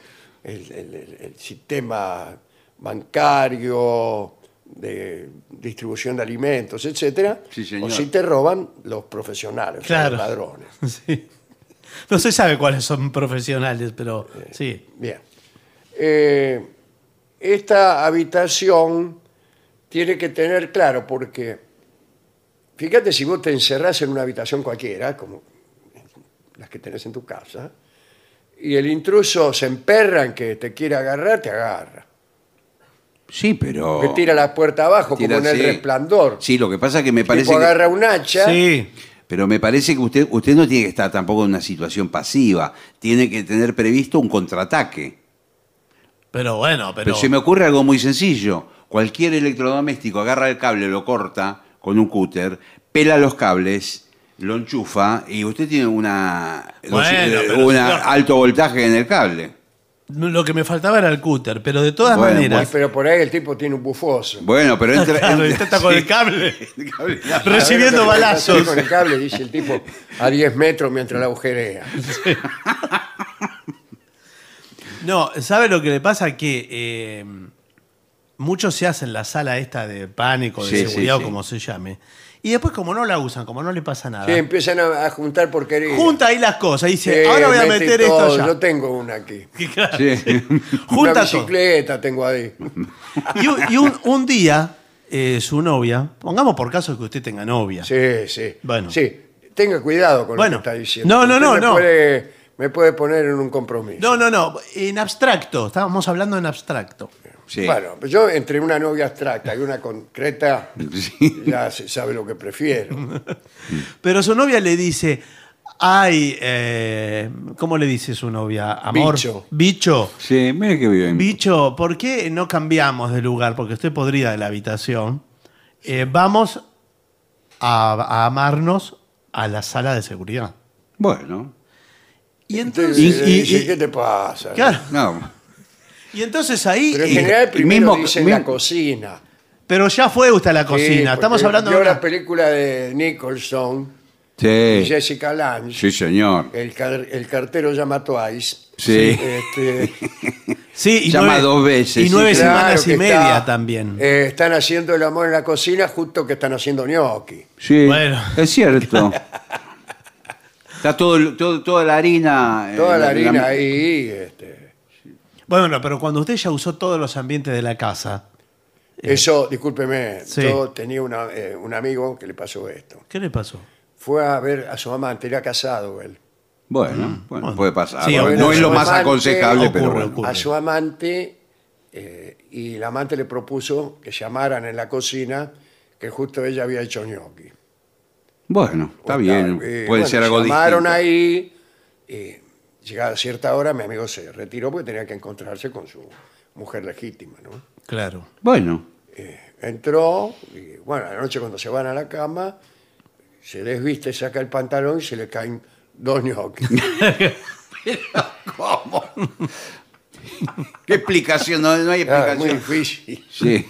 el, el- el- el sistema bancario, de distribución de alimentos, etcétera. Sí, señor. o si te roban los profesionales, Claro. los ladrones. (laughs) Sí. No se sabe cuáles son profesionales, pero sí. Bien. Eh, esta habitación tiene que tener claro, porque fíjate si vos te encerrás en una habitación cualquiera, como las que tenés en tu casa, y el intruso se emperra en que te quiere agarrar, te agarra. Sí, pero. Que tira la puerta abajo, Tira como en el resplandor. Sí, lo que pasa es que me parece. tipo que- agarra un hacha. Sí. Pero me parece que usted, usted no tiene que estar tampoco en una situación pasiva. Tiene que tener previsto un contraataque. Pero bueno, pero. Pero se me ocurre algo muy sencillo. Cualquier electrodoméstico agarra el cable, lo corta con un cúter, pela los cables, lo enchufa y usted tiene una, Bueno, eh, una alto voltaje en el cable. Lo que me faltaba era el cúter, pero de todas Bueno, maneras. Pero por ahí el tipo tiene un bufoso. Bueno, pero entra, Claro, entra- está con el cable. (laughs) El cable. (laughs) Recibiendo Está balazos. Con el cable, dice el tipo, a 10 metros mientras la agujerea. (laughs) No, ¿sabe lo que le pasa? Que eh, muchos se hacen la sala esta de pánico, de Sí, seguridad sí, o como se llame. Y después, como no la usan, como no le pasa nada, Sí, empiezan a, a juntar porquería. junta ahí las cosas. Y dice, Sí, ahora voy a mete meter esto todo. allá. Yo tengo una aquí. (laughs) Claro, Sí. Una Junta todo. bicicleta tengo ahí. Y, un- y un, un día, eh, su novia, pongamos por caso que usted tenga novia. Sí, sí. Bueno. Sí, tenga cuidado con Bueno. lo que está diciendo. No, no, Usted no, me no. Puede, me puede poner en un compromiso. No, no, no, en abstracto, estábamos hablando en abstracto. Sí. Bueno, pues yo entre una novia abstracta y una concreta, (laughs) Sí. ya se sabe lo que prefiero. (laughs) Pero su novia le dice, ay, eh, ¿cómo le dice su novia? Amor. Bicho. Bicho. Sí, mire que bien. Bicho, ¿por qué no cambiamos de lugar? Porque estoy podrida de la habitación. Eh, vamos a, a amarnos a la sala de seguridad. Bueno. Y Entonces, y- ¿qué te pasa? claro, No. Y entonces ahí, Pero en eh, general primero mismo- dicen mismo- la cocina. pero ya fue usted a la Sí, cocina. Estamos porque hablando de una- la película de Nicholson y Sí. Jessica Lange. Sí, señor. El, car- el cartero llama Twice. Sí. (laughs) Este, Sí, y Llama nueve- dos veces, Y sí, nueve claro semanas y media está, también. eh, están haciendo el amor en la cocina justo que están haciendo gnocchi. Sí. Bueno. Es cierto. Está todo, toda la harina. eh, Toda la harina ahí. Este. Bueno, pero cuando usted ya usó todos los ambientes de la casa, Eso, discúlpeme, Sí. yo tenía una, eh, un amigo que le pasó esto. ¿qué le pasó? Fue a ver a su amante, era casado él. Bueno, bueno, Bueno. puede pasar. Sí, no es lo más Ocurre, aconsejable, pero ocurre, bueno. ocurre. A su amante, eh, y el amante le propuso que llamaran en la cocina que justo ella había hecho gnocchi. Bueno, está bien. Eh, Puede bueno, ser algo llamaron distinto. ahí, y llegada cierta hora mi amigo se retiró porque tenía que encontrarse con su mujer legítima, ¿no? Claro. Bueno, Entró, y bueno, a la noche cuando se van a la cama, se desviste, saca el pantalón y se le caen dos gnocchi. (laughs) ¿Cómo? (laughs) ¿Qué explicación? No, no hay Ah, muy explicación. difícil. Sí.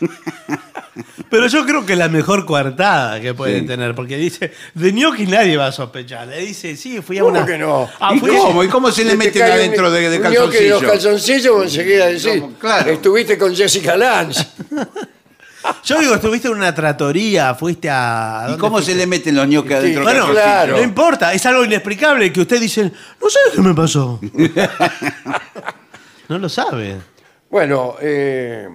(laughs) Pero yo creo que es la mejor coartada que pueden Sí. tener, porque dice, de ñoqui nadie va a sospechar. Le dice, sí, fui a ¿Cómo una... que no? Ah, ¿Y cómo? ¿Y cómo se le Te meten adentro de, de de los calzoncillo? calzoncillos, enseguida decís, ¿Cómo? Claro. estuviste con Jessica Lange. (laughs) Yo digo, estuviste en una tratoría, fuiste a... ¿a ¿Y cómo se le meten los ñoques adentro del Bueno, claro. no importa, es algo inexplicable que usted dice, no sé qué me pasó. (laughs) no lo sabe. Bueno, eh,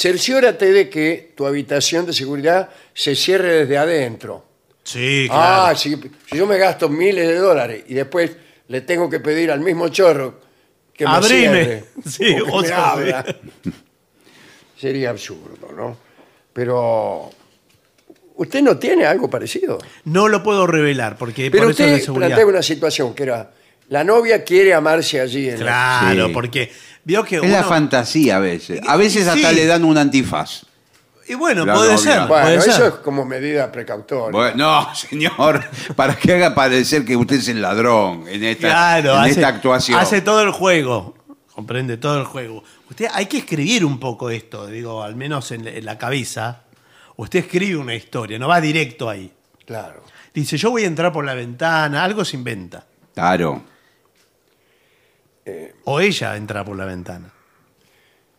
cerciórate de que tu habitación de seguridad se cierre desde adentro. Sí, Ah, si, si yo me gasto miles de dólares y después le tengo que pedir al mismo chorro que me Abrime. cierre, (laughs) Sí, o que vos me sabés. abra, sería absurdo, ¿no? Pero usted no tiene algo parecido. No lo puedo revelar porque Pero por eso es de usted seguridad. plantea una situación que era la novia quiere amarse allí en la- Claro, Sí. porque vio que Es la uno- fantasía a veces. A veces hasta Sí. le dan un antifaz. Y bueno, La puede novia. ser, Bueno, puede eso ser. es como medida precautoria. Bueno, no, (laughs) señor, para que haga parecer que usted es el ladrón en esta, Claro, en hace, esta actuación. hace todo el juego. Comprende todo el juego. Usted hay que escribir un poco esto, digo, al menos en, en la cabeza. Usted escribe una historia, no va directo ahí. Claro. Dice, yo voy a entrar por la ventana, algo se inventa. Claro. O ella entra por la ventana.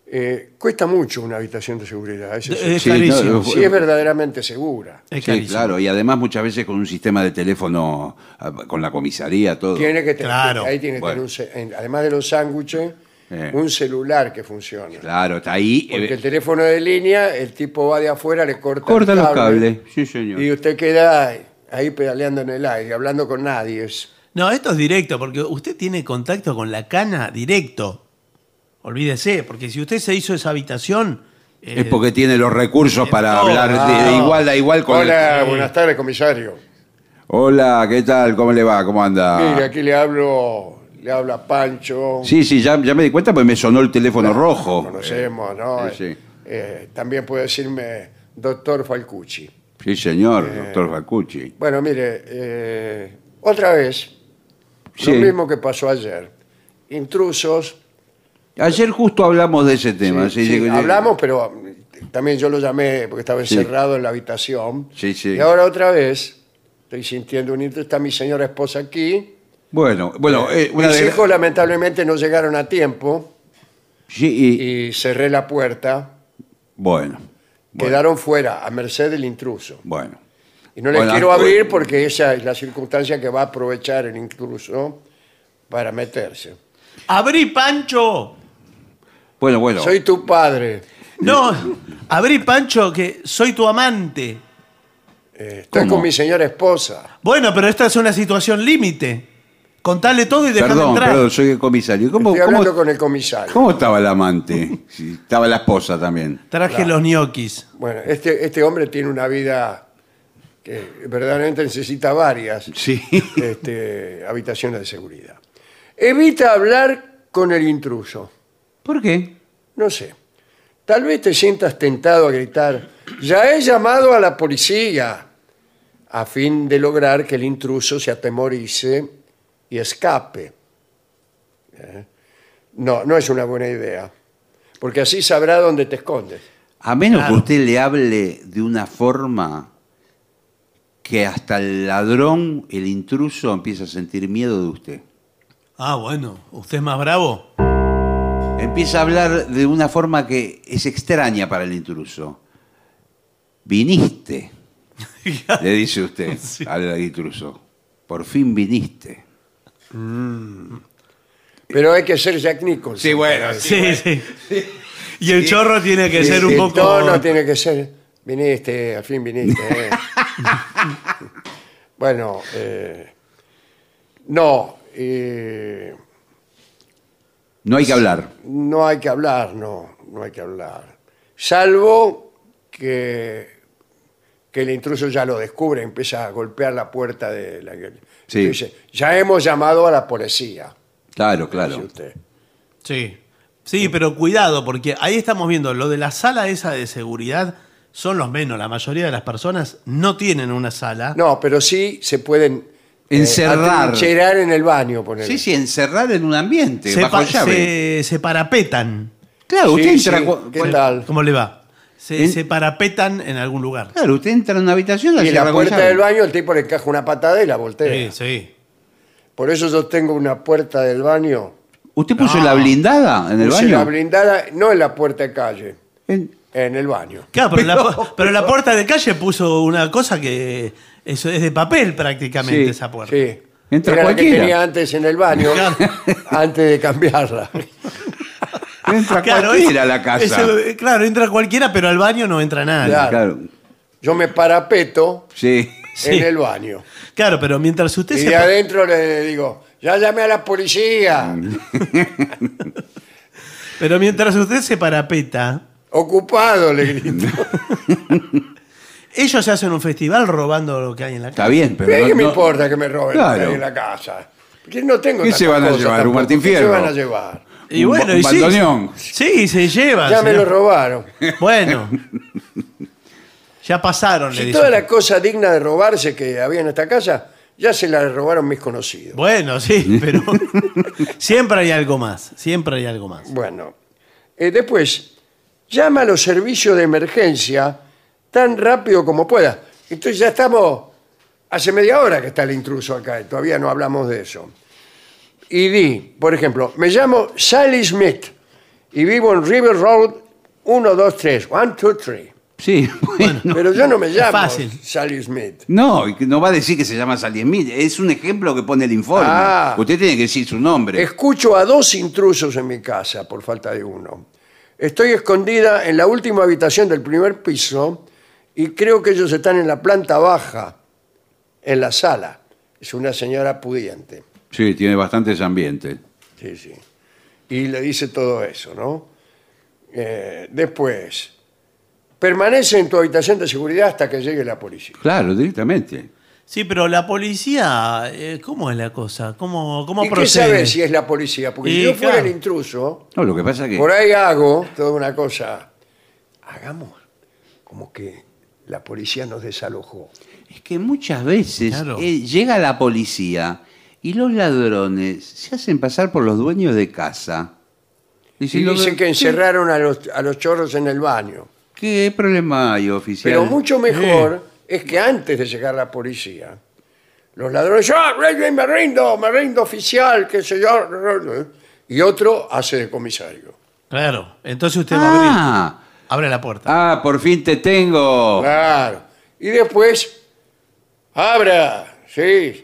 Eh, cuesta mucho una habitación de seguridad. eso sí. Es Sí, carísimo. no, Si es verdaderamente segura. Es Sí, claro, y además muchas veces con un sistema de teléfono, ah, con la comisaría, todo. Tiene que tener, Claro. ahí tiene que Bueno. tener un además de los sándwiches, Eh. un celular que funcione. Claro, está ahí. Porque eh, el teléfono de línea, el tipo va de afuera, le corta, corta el los cable, cables. Sí, señor. Y usted queda ahí pedaleando en el aire, hablando con nadie. Es- No, esto es directo, porque usted tiene contacto con la cana directo. Olvídese, porque si usted se hizo esa habitación... eh, Es porque tiene los recursos para todo. hablar de, Ah. de igual a igual con el- Hola, buenas tardes, comisario. Hola, ¿qué tal? ¿Cómo le va? ¿Cómo anda? Mire, aquí le hablo, le habla Pancho. Sí, sí, ya, ya me di cuenta porque me sonó el teléfono rojo. Conocemos, ¿no? sí, sí. Eh, también puede decirme doctor Falcucci. Sí, señor, Eh. doctor Facucci. Bueno, mire, eh, otra vez, Sí. lo mismo que pasó ayer. Intrusos. Ayer justo hablamos de ese tema. sí, sí, hablamos, pero también yo lo llamé porque estaba encerrado en la habitación. Sí, sí. Y ahora otra vez estoy sintiendo un intruso. Está mi señora esposa aquí. Bueno, bueno, eh, una Mis de- hijos lamentablemente no llegaron a tiempo y- y cerré la puerta. bueno, bueno, Quedaron fuera, a merced del intruso. bueno. Y no les Bueno, quiero abrir porque esa es la circunstancia que va a aprovechar el intruso para meterse. ¡Abrí, Pancho! Bueno, bueno. Soy tu padre. No, abrí, Pancho, que soy tu amante. eh, estoy ¿Cómo? con mi señora esposa. Bueno, pero esta es una situación límite. Contale todo y déjame Perdón, entrar. perdón, soy el comisario. ¿Cómo, Estoy cómo- hablando con el comisario. cómo estaba el amante? Sí, estaba la esposa también. Traje los ñoquis. Bueno, este, este hombre tiene una vida que verdaderamente necesita varias Sí. este, habitaciones de seguridad. Evita hablar con el intruso. ¿Por qué? No sé. Tal vez te sientas tentado a gritar, ya he llamado a la policía, a fin de lograr que el intruso se atemorice y escape. ¿Eh? No, no es una buena idea, porque así sabrá dónde te escondes. A menos Claro. que usted le hable de una forma que hasta el ladrón, el intruso, empieza a sentir miedo de usted. Ah, bueno. ¿Usted es más bravo? Empieza a hablar de una forma que es extraña para el intruso. Viniste, (laughs) le dice usted (laughs) al intruso. Por fin viniste. Pero hay que ser Jack Nicholson. Sí, bueno, Sí, sí. Y el chorro tiene que ser un el poco... tono tiene que ser, viniste, al fin viniste. eh". (laughs) (laughs) bueno, eh, no, eh, No hay que hablar. no hay que hablar, no, no hay que hablar. Salvo que, que el intruso ya lo descubre, empieza a golpear la puerta de la... Sí. Dice, ya hemos llamado a la policía. Claro, claro. usted. Sí. Sí, pero cuidado, porque ahí estamos viendo lo de la sala esa de seguridad son los menos. La mayoría de las personas no tienen una sala. No, pero sí se pueden Encerrar. Atrincherar en el baño, ponele. Sí, sí, encerrar en un ambiente, Se, bajo pa- llave. se- se parapetan. Claro, Sí, usted entra, sí, cu- ¿qué cu- tal? ¿Cómo le va? Se, En- se parapetan en algún lugar. Claro, usted entra en una habitación la Y en cierra la con puerta llave. del baño el tipo le encaja una patada y la voltea. Sí, sí. Por eso yo tengo una puerta del baño. ¿Usted puso No. la blindada en el Puse baño? la blindada, no en la puerta de calle, En- en el baño. Claro, pero, la, pu- pero la puerta de calle puso una cosa que eso es de papel prácticamente Sí, esa puerta. Sí. Entra Era la que cualquiera. tenía antes en el baño, Claro. (laughs) antes de cambiarla. (laughs) Entra Claro, cualquiera es- a la casa. eso, eh, claro, entra cualquiera, pero al baño no entra nadie. Claro. Claro, Claro, Yo me parapeto sí. Sí. en el baño. pero mientras usted Y se de pa- adentro le digo, ya llamé a la policía. (laughs) pero mientras usted se parapeta, Ocupado, le (laughs) grito. (laughs) ellos se hacen un festival robando lo que hay en la Está casa. bien, pero ¿Pero no- qué me no- importa que me roben Claro. en la casa? Porque no tengo ¿Qué se van a llevar? ¿Un tampoco. Martín ¿Qué Fierro? se van a llevar? Y Un bueno, ba- y un sí, bandoneón. sí, se lleva. Ya me lo robaron. (laughs) Bueno. Ya pasaron, le Si dice. toda la cosa digna de robarse que había en esta casa, ya se la robaron mis conocidos. Bueno, sí, pero siempre hay algo más. Siempre hay algo más. Bueno, eh, después, llama a los servicios de emergencia tan rápido como pueda. Entonces ya estamos, hace media hora que está el intruso acá y todavía no hablamos de eso. Y di, por ejemplo, me llamo Sally Smith y vivo en River Road 123, 123. Sí, (laughs) bueno. Pero yo no me llamo fácil. Sally Smith. No, no va a decir que se llama Sally Smith. Es un ejemplo que pone el informe. Ah. Usted tiene que decir su nombre. Escucho a dos intrusos en mi casa por falta de uno. Estoy escondida en la última habitación del primer piso y creo que ellos están en la planta baja, en la sala. Es una señora pudiente. Sí, tiene bastantes ambientes. Sí, sí. Y le dice todo eso, ¿no? Eh, después, permanece en tu habitación de seguridad hasta que llegue la policía. Claro, directamente. Sí, pero la policía, eh, ¿cómo es la cosa? ¿Cómo, cómo ¿Y qué procede? sabe si es la policía? Porque si Y yo fuera claro. el intruso, No, lo que pasa es que. Por ahí hago toda una cosa. Hagamos como que la policía nos desalojó. Es que muchas veces Claro. eh, llega la policía y los ladrones se hacen pasar por los dueños de casa. Y Diciendo, dicen que "¿Qué- encerraron a los, a los chorros en el baño. ¿Qué problema hay, oficial? Pero mucho mejor es que antes de llegar la policía, los ladrones, ¡ah, rey, me rindo, me rindo oficial, qué sé yo! Y otro hace de comisario. Claro, entonces usted va a abrir. Ah, Abre la puerta. ah, por fin te tengo. Claro. Y después, abra, sí,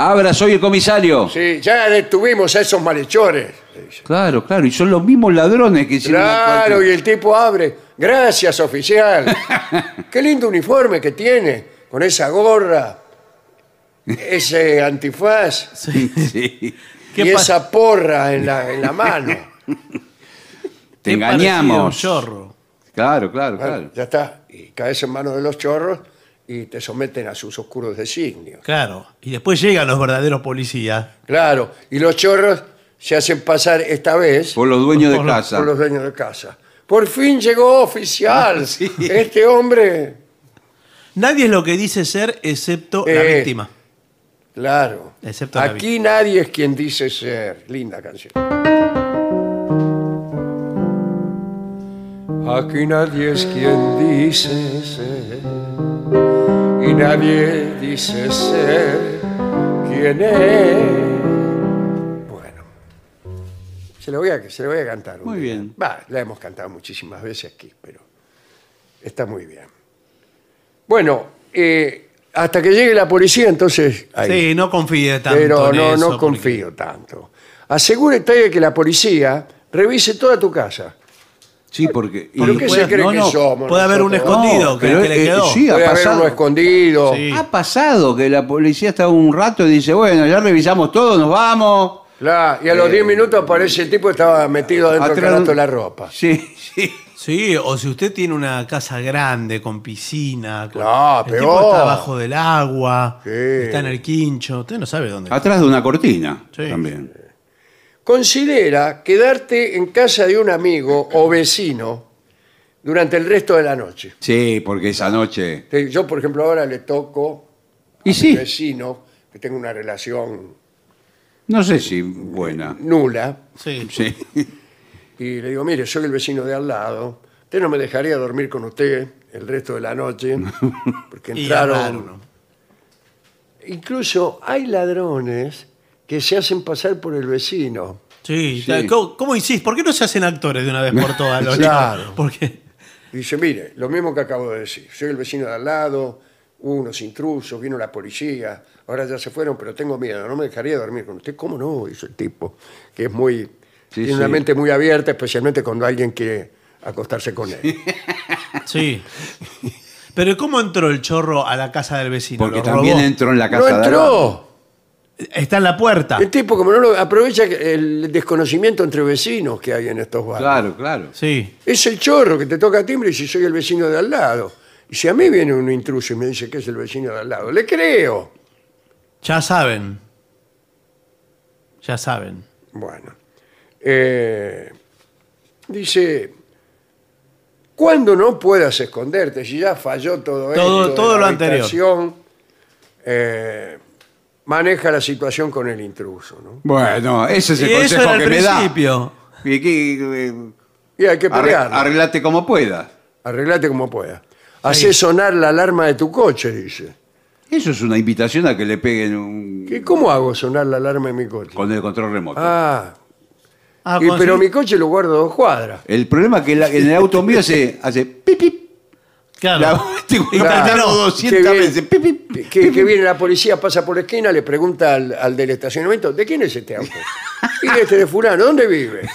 Abra, soy el comisario. sí, ya detuvimos a esos malhechores. dice. Claro, claro, y son los mismos ladrones que hicieron la Claro, y el tipo abre. Gracias, oficial. (laughs) Qué lindo uniforme que tiene, con esa gorra, ese antifaz (laughs) Sí. Sí. ¿Qué y pa- esa porra en la, en la mano. (laughs) Te Qué parecido a un engañamos. chorro. Claro, claro, Bueno, claro. ya está. Y caes en manos de los chorros y te someten a sus oscuros designios. Claro. Y después llegan los verdaderos policías. Claro, y los chorros se hacen pasar esta vez Por los dueños de Por los- casa. por los dueños de casa. Por fin llegó oficial. (laughs) Sí. Este hombre, Nadie es lo que dice ser excepto la Eh. víctima. claro. Excepto la Aquí nadie es quien dice ser. Linda canción. Aquí nadie es quien dice ser. Y nadie dice ser quien es. Se lo voy a, se lo voy a cantar. un Muy día. bien. Va, la hemos cantado muchísimas veces aquí, pero está muy bien. Bueno, eh, hasta que llegue la policía, entonces... ahí. Sí, no confíe tanto Pero en no, eso, no porque- confío tanto. Asegúrate de que la policía revise toda tu casa. Sí, porque. ¿Pero y- qué puede- se cree no, que no, somos? Puede haber un nosotros? escondido que, pero, que le eh, quedó. sí, ha Puede haber pasado. uno escondido. Sí. Ha pasado que la policía está un rato y dice, bueno, ya revisamos todo, nos vamos. Claro, y a los 10 minutos aparece el tipo que estaba metido dentro del Atrás- canasto de la ropa. Sí, sí. Sí, o si usted tiene una casa grande con piscina, con- No, el peor. tipo está abajo del agua, Sí. está en el quincho, usted no sabe dónde. Atrás de una cortina Sí. también. Considera quedarte en casa de un amigo o vecino durante el resto de la noche. Sí, porque esa noche. Yo, por ejemplo, ahora le toco a Y mi sí. vecino que tengo una relación No sé si buena. nula. Sí. Sí. Y le digo, mire, soy el vecino de al lado. Usted no me dejaría dormir con usted el resto de la noche. (laughs) Porque Y entraron. Incluso hay ladrones que se hacen pasar por el vecino. Sí, Sí. ¿Cómo, cómo insiste? ¿Por qué no se hacen actores de una vez por todas? los (laughs) Claro. Porque Y dice, mire, lo mismo que acabo de decir. Soy el vecino de al lado, unos intrusos, vino la policía, ahora ya se fueron, pero tengo miedo, no me dejaría dormir con usted. ¿Cómo no? Dice el tipo, que es muy... Sí, tiene una mente muy abierta, especialmente cuando alguien quiere acostarse con él. sí. Pero ¿cómo entró el chorro a la casa del vecino? Porque ¿Lo también robó? entró en la ¡No casa de al lado. entró! Está en la puerta. El tipo, como no lo aprovecha el desconocimiento entre vecinos que hay en estos barrios. Claro, claro. Sí. Es el chorro que te toca timbre y si soy el vecino de al lado. Y si a mí viene un intruso y me dice que es el vecino de al lado, le creo. Ya saben. Ya saben. Bueno. Eh, dice, cuando no puedas esconderte, si ya falló todo, Todo- esto, de todo la lo anterior. eh, maneja la situación con el intruso. ¿no? Bueno, ese es el Y eso consejo era que me da. principio. Y que, eh, Y hay que pelear. arreglate como puedas. Arreglate como puedas. Hacé sonar la alarma de tu coche, dice. Eso es una invitación a que le peguen un- ¿Qué, ¿Cómo hago sonar la alarma de mi coche? con el control remoto. Ah, Ah, y- con- pero mi coche lo guardo a dos cuadras. El problema es que la- en el auto mío hace, hace pip, pip. Claro. La- tengo que Y apretarlo terminó. 200 Qué bien. veces. Pip, pip. Que, que viene la policía, pasa por la esquina, le pregunta al, al del estacionamiento, ¿de quién es este auto? Y este de fulano, ¿dónde vive?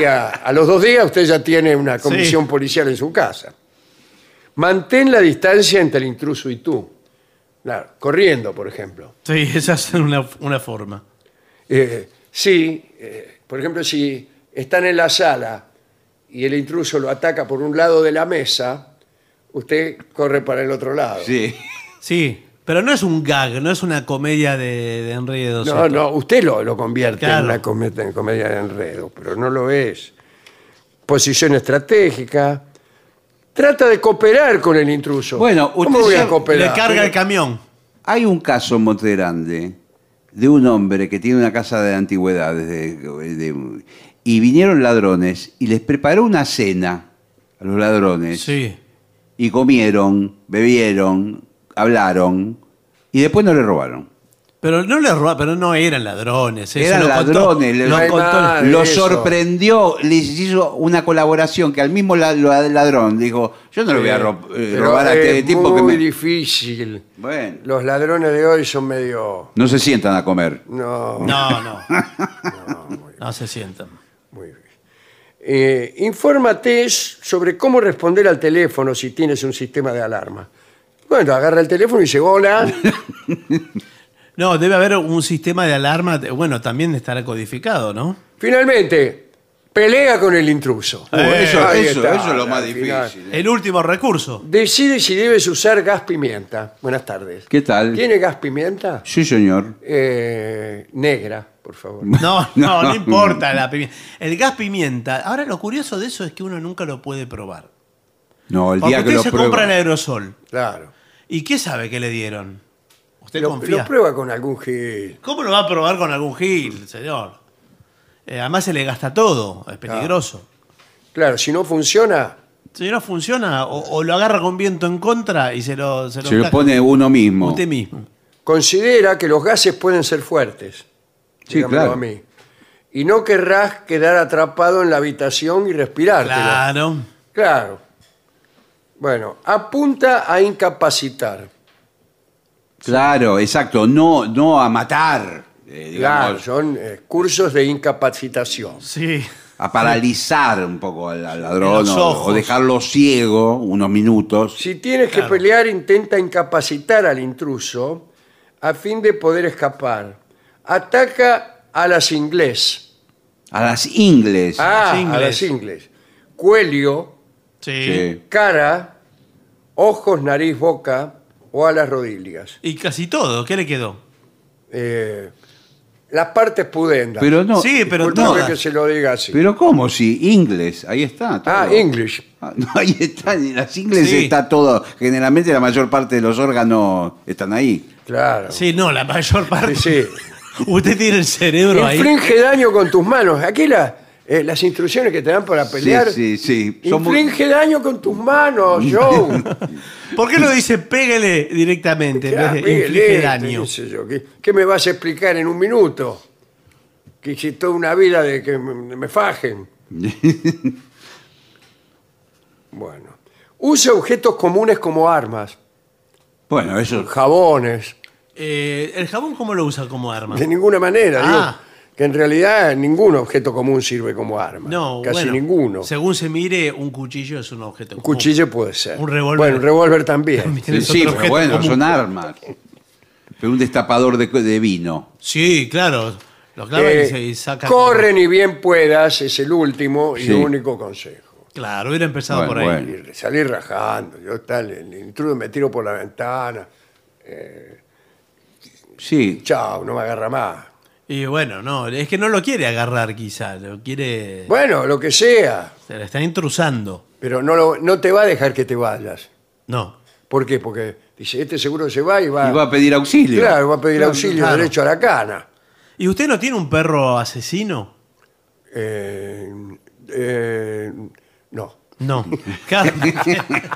Y a, a los dos días usted ya tiene una comisión Sí. policial en su casa. Mantén la distancia entre el intruso y tú. Claro, corriendo, por ejemplo. Sí, (laughs) esa es una, una forma. Eh, sí, eh, por ejemplo, si están en la sala y el intruso lo ataca por un lado de la mesa, usted corre para el otro lado. Sí. Sí, pero no es un gag, no es una comedia de, de enredos. No, no, usted lo, lo convierte Claro. en una comedia, en comedia de enredo, pero no lo es. Posición estratégica. Trata de cooperar con el intruso. Bueno, ¿cómo voy a cooperar? Le carga el camión. Hay un caso en Monte Grande de un hombre que tiene una casa de antigüedades de- de- y vinieron ladrones y les preparó una cena a los ladrones Sí. y comieron, bebieron, hablaron y después no le robaron. Pero no le roba, pero no eran ladrones. eso Eran lo contó- ladrones, lo contó- más. Ah, lo eso. sorprendió, les hizo una colaboración que al mismo la- lo- ladrón dijo, yo no le voy a ro- eh, Pero robar a este es tipo que muy me... difícil. Bueno, Los ladrones de hoy son medio... no se sientan a comer. No, No, no. (laughs) No se sientan. muy bien. Eh, infórmate sobre cómo responder al teléfono si tienes un sistema de alarma. Bueno, agarra el teléfono y dice, hola. (laughs) No, debe haber un sistema de alarma. Bueno, también estará codificado, ¿no? Finalmente, pelea con el intruso. Eh, eso, Ahí eso, está, eso es lo más final. difícil. El último recurso. Decide si debes usar gas pimienta. Buenas tardes. ¿Qué tal? ¿Tiene gas pimienta? Sí, señor. Eh, negra, por favor. (laughs) No, no, no importa la pimienta. El gas pimienta. Ahora lo curioso de eso es que uno nunca lo puede probar. No, el Porque día que usted lo se prueba. compra el aerosol. Claro. ¿Y qué sabe que le dieron? Usted Lo, confía. lo prueba con algún gel. ¿Cómo lo va a probar con algún gil, señor? Eh, además se le gasta todo, es peligroso. Claro, si no funciona, Si no funciona, o, o lo agarra con viento en contra y se lo, se lo, Se lo encaja pone uno mismo. usted mismo. considera que los gases pueden ser fuertes. Sí, claro. a mí. Y no querrás quedar atrapado en la habitación y respirártelo. Claro. Claro. Bueno, apunta a incapacitar. Claro, exacto. No, no a matar. eh, Claro, digamos, son eh, cursos de incapacitación. Sí. a paralizar un poco al, al ladrón Los o, ojos. dejarlo ciego unos minutos. Si tienes que pelear, intenta incapacitar al intruso a fin de poder escapar. Ataca a las inglés. A las ingles. Ah, Las a las inglés. Cuello, Sí. Sí. cara, ojos, nariz, boca o a las rodillas. Y casi todo. ¿Qué le quedó? Eh, las partes pudendas. Pero no. Sí, pero todas. que se lo diga así. Pero ¿cómo? Si ingles, ahí está. todo. ah, English. Ah, no, ahí están, en las ingles Sí. está todo. Generalmente la mayor parte de los órganos están ahí. Claro. Sí, no, la mayor parte. Sí, sí. (laughs) Usted tiene el cerebro ahí. Infringe daño con tus manos. Aquí la- eh, las instrucciones que te dan para pelear. sí, sí. Son muy- Infringe daño con tus manos, Joe. (laughs) ¿Por qué no dice pégale directamente en vez de Miguelete, inflige daño? qué sé yo, ¿qué, qué me vas a explicar en un minuto? Que hice toda una vida de que me, me fajen. (laughs) bueno. Usa objetos comunes como armas, Bueno, eso. jabones. Eh, ¿El jabón cómo lo usa como arma? De ninguna manera. Ah. Que en realidad ningún objeto común sirve como arma. No, Casi bueno, ninguno. Según se mire, un cuchillo es un objeto Un común. cuchillo puede ser. Un revólver. Bueno, un revólver también. También. Sí, sí, pero bueno, común. son armas. Pero un destapador de, de vino. Sí, claro. Lo clava Eh, y se y saca. corren y bien puedas es el último y Sí. único consejo. Claro, hubiera empezado Bueno, por ahí. bueno. Y salir rajando. Yo tal, el intruso me tiro por la ventana. Sí. Chao, no me agarra más. Y bueno, no, es que no lo quiere agarrar quizá, lo quiere... Bueno, lo que sea. Se le está intrusando. Pero no, lo- no te va a dejar que te vayas. No. ¿Por qué? Porque dice, este seguro se va y va. Y va a pedir auxilio. Claro, va a pedir auxilio claro. derecho a la cana. ¿Y usted no tiene un perro asesino? Eh, eh, no. No. Claro. (laughs)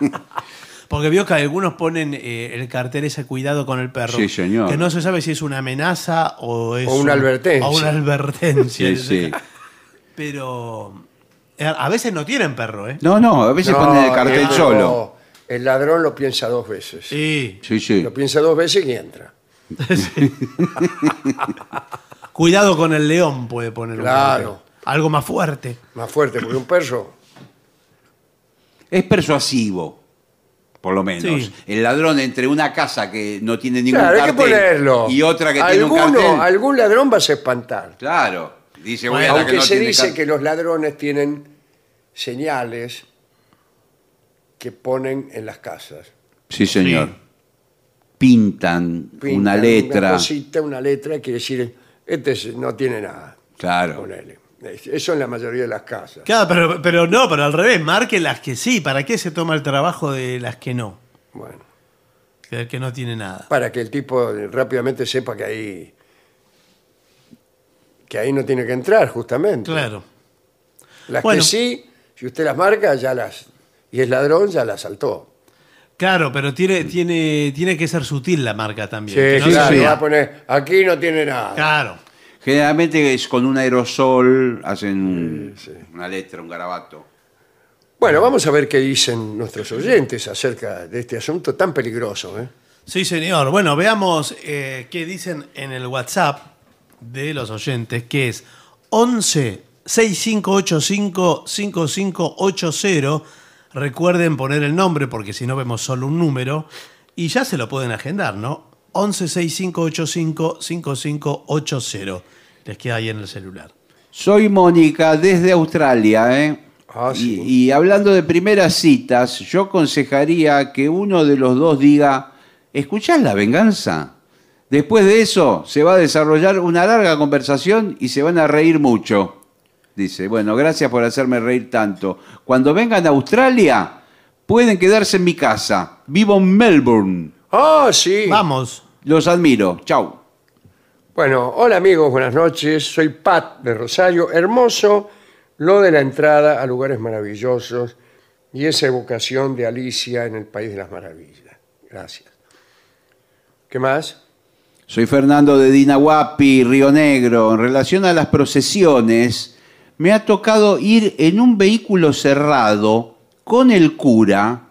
(laughs) Porque vio que algunos ponen eh, el cartel ese cuidado con el perro. Sí, señor. Que no se sabe si es una amenaza o es. O una un- advertencia. O una advertencia. Sí, sí. Pero. eh, A veces no tienen perro, ¿eh? No, no, a veces No, ponen el cartel no, solo. El ladrón lo piensa dos veces. Sí. Sí, sí. Lo piensa dos veces y entra. (laughs) Cuidado con el león, puede poner un Claro. Algo más fuerte. Más fuerte, porque un perro. Es persuasivo, por lo menos. Sí. El ladrón entre una casa que no tiene ningún Claro, hay que cartel ponerlo. y otra que tiene un cartel. Algún ladrón va a espantar. Claro. Dice, Bueno, que Aunque no se dice que los ladrones tienen señales que ponen en las casas. Sí, señor. Sí. Pintan, Pintan una letra. Una cosita, una letra, quiere decir, este es- no tiene nada. Claro. Ponele. Eso en la mayoría de las casas. Claro, pero, pero no, pero al revés, marque las que sí. ¿Para qué se toma el trabajo de las que no? Bueno, Que, que no tiene nada. para que el tipo rápidamente sepa que ahí que ahí no tiene que entrar, justamente. Claro. Las Bueno. que sí, si usted las marca, ya las. Y es ladrón, ya las saltó. Claro, pero tiene, tiene, tiene que ser sutil la marca también. Sí, que no sí, sí. va a poner, aquí no tiene nada. Claro. Generalmente es con un aerosol, hacen un- una letra, un garabato. Bueno, vamos a ver qué dicen nuestros oyentes acerca de este asunto tan peligroso. ¿eh? Sí, señor. Bueno, veamos eh, qué dicen en el WhatsApp de los oyentes, que es 11 6585 5580. Recuerden poner el nombre porque si no vemos solo un número y ya se lo pueden agendar, ¿no? 11 6585 5580. Les queda ahí en el celular. Soy Mónica desde Australia, ¿eh? Ah, y, y hablando de primeras citas, yo aconsejaría que uno de los dos diga, ¿escuchás la venganza? Después de eso se va a desarrollar una larga conversación y se van a reír mucho. Dice, bueno, gracias por hacerme reír tanto. Cuando vengan a Australia, pueden quedarse en mi casa. Vivo en Melbourne. Ah, sí. Vamos. Los admiro. Chau. Bueno, hola amigos, buenas noches. Soy Pat de Rosario. Hermoso lo de la entrada a lugares maravillosos y esa evocación de Alicia en el País de las Maravillas. Gracias. ¿Qué más? Soy Fernando de Dinahuapi, Río Negro. En relación a las procesiones, me ha tocado ir en un vehículo cerrado con el cura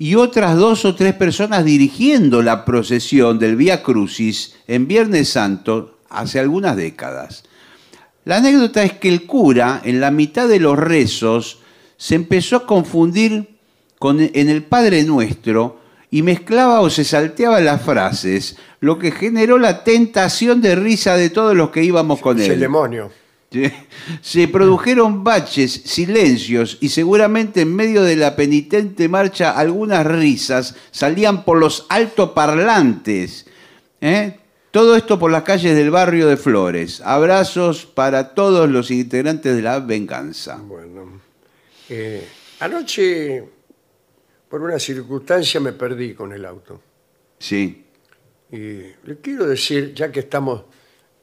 y otras dos o tres personas dirigiendo la procesión del Vía Crucis en Viernes Santo hace algunas décadas. La anécdota es que el cura, en la mitad de los rezos, se empezó a confundir con, en el Padre Nuestro y mezclaba o se salteaba las frases, lo que generó la tentación de risa de todos los que íbamos con Es el él. demonio. Se- Se produjeron baches, silencios y seguramente en medio de la penitente marcha algunas risas salían por los altoparlantes. ¿eh? Todo esto por las calles del barrio de Flores. Abrazos para todos los integrantes de la venganza. Bueno, eh, anoche, por una circunstancia, me perdí con el auto. Sí. Y le quiero decir, ya que estamos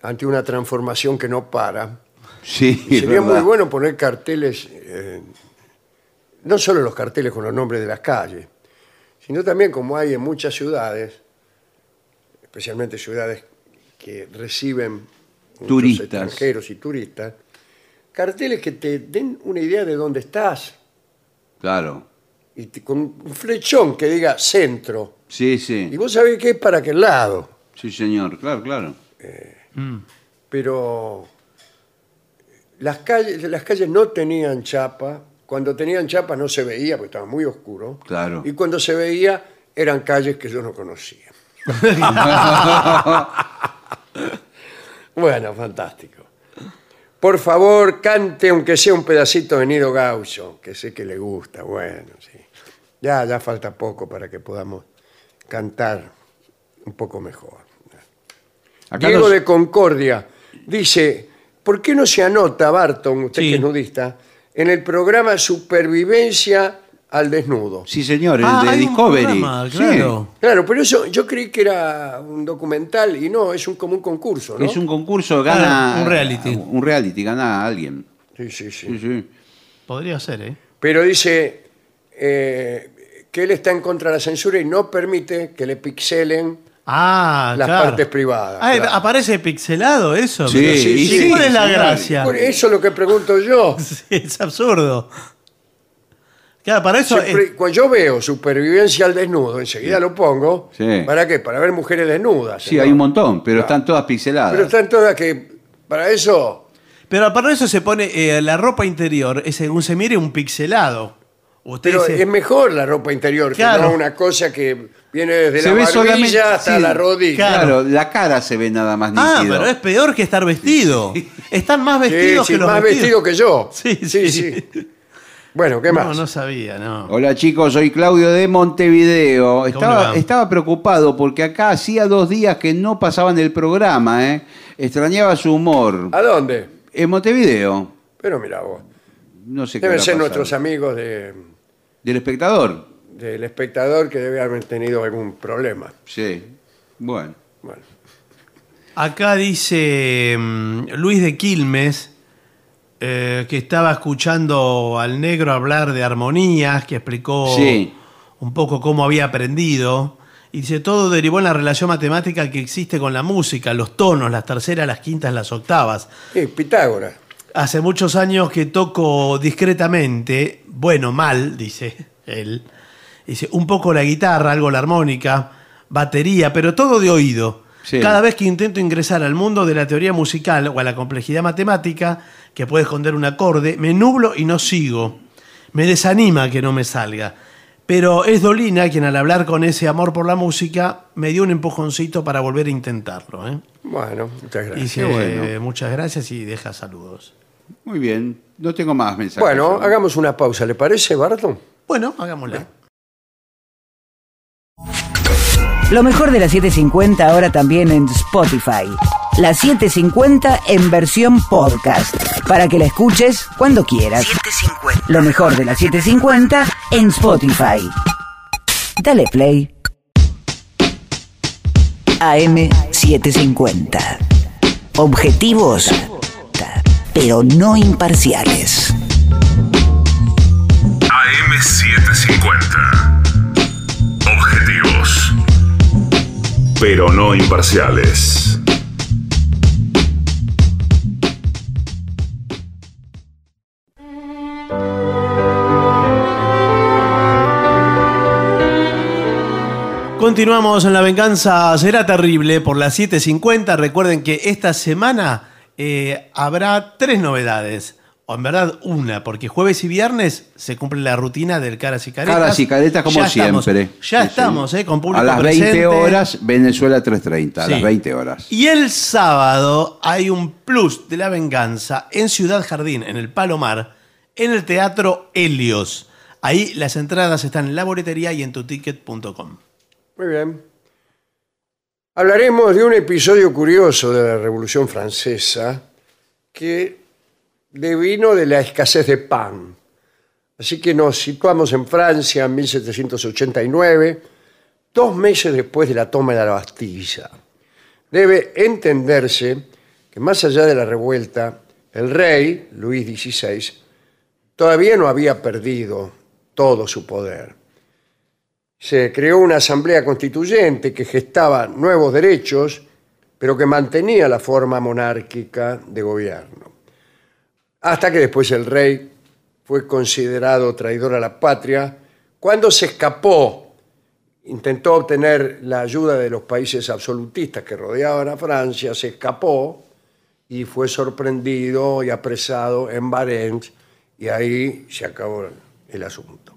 ante una transformación que no para, Sí, sería muy bueno poner carteles, eh, no solo los carteles con los nombres de las calles, sino también como hay en muchas ciudades, especialmente ciudades que reciben Turistas. extranjeros y turistas, carteles que te den una idea de dónde estás Claro. y te- con un flechón que diga centro. Sí, Y sí. vos sabés que es para aquel lado, Sí, señor. Claro, claro. pero las calles, las calles no tenían chapa. Cuando tenían chapa no se veía porque estaba muy oscuro. Claro. Y cuando se veía eran calles que yo no conocía. (laughs) bueno, fantástico. Por favor, cante aunque sea un pedacito de Nido Gaucho, que sé que le gusta. Bueno, sí. Ya, ya falta poco para que podamos cantar un poco mejor. Acá Diego los- de Concordia dice, ¿por qué no se anota, Barton, usted Sí. que es nudista, en el programa Supervivencia al Desnudo? Sí, señor, el Ah, de hay un Discovery. programa, Sí. claro. Claro, pero eso yo creí que era un documental y no, es un como un concurso, ¿no? Es un concurso, gana. Ah, un reality. Un reality, gana a alguien. Sí, sí, sí. Sí, sí. Podría ser, ¿eh? Pero dice eh, que él está en contra de la censura y no permite que le pixelen Ah, las claro. partes privadas. Ah, claro. ¿aparece pixelado eso? Sí, Pero sí, ¿Y sí, cuál es la gracia? Por eso es lo que pregunto yo. (laughs) Sí, es absurdo. Claro, para eso... Siempre- cuando yo veo supervivencia al desnudo, enseguida lo pongo. Sí. ¿Para qué? Para ver mujeres desnudas. Sí, ¿no? hay un montón, pero están todas pixeladas. Pero están todas que. Para eso. pero para eso se pone eh, la ropa interior, es según se mire, un pixelado. Usted Pero dice- es mejor la ropa interior Claro. que no una cosa que viene desde Se la barbilla hasta sí, la rodilla. Claro, la cara se ve nada más Ah, nítido. pero es peor que estar vestido. Están más Sí, vestidos sí, que los más vestidos. vestido que yo. (laughs) Sí, sí. Bueno, ¿qué más? No, no sabía, no. Hola chicos, soy Claudio de Montevideo. Estaba, estaba preocupado porque acá hacía dos días que no pasaban el programa, ¿eh? Extrañaba su humor. ¿A dónde? En Montevideo. Pero mira vos. No sé qué Deben ser nuestros amigos de- Del espectador. del espectador que debe haber tenido algún problema. Sí. Bueno. Bueno. Acá dice mm, Luis de Quilmes eh, que estaba escuchando al negro hablar de armonías, que explicó Sí. un poco cómo había aprendido. Y dice, todo derivó en la relación matemática que existe con la música, los tonos, las terceras, las quintas, las octavas. Sí, Pitágoras. Hace muchos años que toco discretamente, bueno, mal, dice él. Dice, un poco la guitarra, algo la armónica, batería, pero todo de oído. Sí. Cada vez que intento ingresar al mundo de la teoría musical o a la complejidad matemática, que puede esconder un acorde, me nublo y no sigo. Me desanima que no me salga. Pero es Dolina quien al hablar con ese amor por la música me dio un empujoncito para volver a intentarlo. ¿eh? Bueno, muchas gracias. Dice, bueno. muchas gracias y deja saludos. Muy bien. No tengo más mensajes. Bueno, hagamos una pausa, ¿le parece, Barton? Bueno, hagámosla. Lo mejor de la 750 ahora también en Spotify. La 750 en versión podcast. Para que la escuches cuando quieras. Lo mejor de la 750 en Spotify. Dale play. AM750. Objetivos, pero no imparciales. AM750. Objetivos. Pero no imparciales. Continuamos en La Venganza Será Terrible por las 7.50. Recuerden que esta semana eh, habrá tres novedades. O en verdad una, porque jueves y viernes se cumple la rutina del Caras y Caretas. Caras y caretas como Ya estamos, siempre. ya Sí, sí. estamos, eh, con público A las presente. 20 horas, Venezuela 3.30. A Sí. las 20 horas. Y el sábado hay un plus de la venganza en Ciudad Jardín, en el Palomar, en el Teatro Helios. Ahí las entradas están en la boletería y en tuticket.com. Muy bien. Hablaremos de un episodio curioso de la Revolución Francesa que devino de la escasez de pan. Así que nos situamos en Francia en 1789. dos meses después de la toma de la Bastilla. Debe entenderse que más allá de la revuelta, el rey, Luis XVI, todavía no había perdido todo su poder. Se creó una asamblea constituyente que gestaba nuevos derechos, pero que mantenía la forma monárquica de gobierno. Hasta que después el rey fue considerado traidor a la patria cuando se escapó, intentó obtener la ayuda de los países absolutistas que rodeaban a Francia, se escapó y fue sorprendido y apresado en Barents y ahí se acabó el asunto.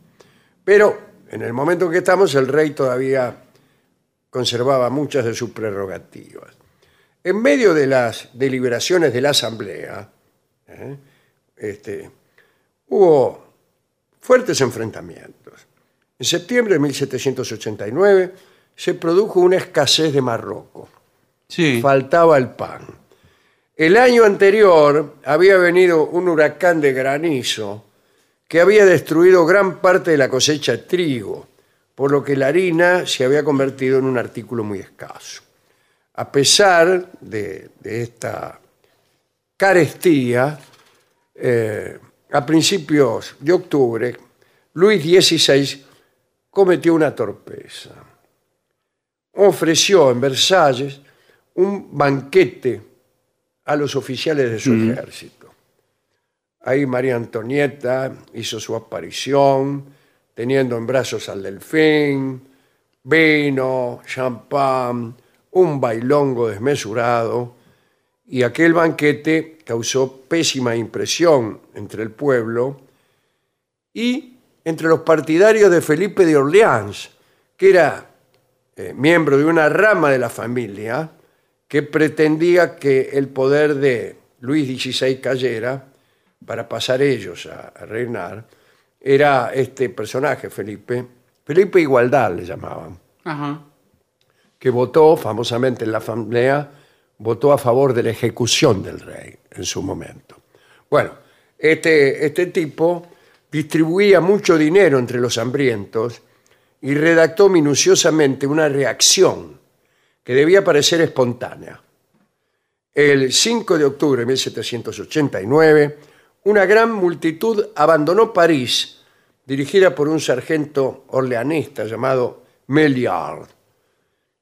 Pero en el momento en que estamos, el rey todavía conservaba muchas de sus prerrogativas. En medio de las deliberaciones de la Asamblea, ¿eh? este, hubo fuertes enfrentamientos. En septiembre de 1789 se produjo una escasez de Marroco. Sí. Faltaba el pan. El año anterior había venido un huracán de granizo que había destruido gran parte de la cosecha de trigo, por lo que la harina se había convertido en un artículo muy escaso. A pesar de, de esta carestía, eh, a principios de octubre, Luis XVI cometió una torpeza. Ofreció en Versalles un banquete a los oficiales de su ejército. Ahí María Antonieta hizo su aparición, teniendo en brazos al delfín, vino, champán, un bailongo desmesurado, y aquel banquete causó pésima impresión entre el pueblo y entre los partidarios de Felipe de Orleans, que era eh, miembro de una rama de la familia que pretendía que el poder de Luis XVI cayera para pasar ellos a, a reinar, era este personaje, Felipe, Felipe Igualdad le llamaban, Ajá. que votó famosamente en la asamblea, votó a favor de la ejecución del rey en su momento. Bueno, este, este tipo distribuía mucho dinero entre los hambrientos y redactó minuciosamente una reacción que debía parecer espontánea. El 5 de octubre de 1789, una gran multitud abandonó París, dirigida por un sargento orleanista llamado Meliard,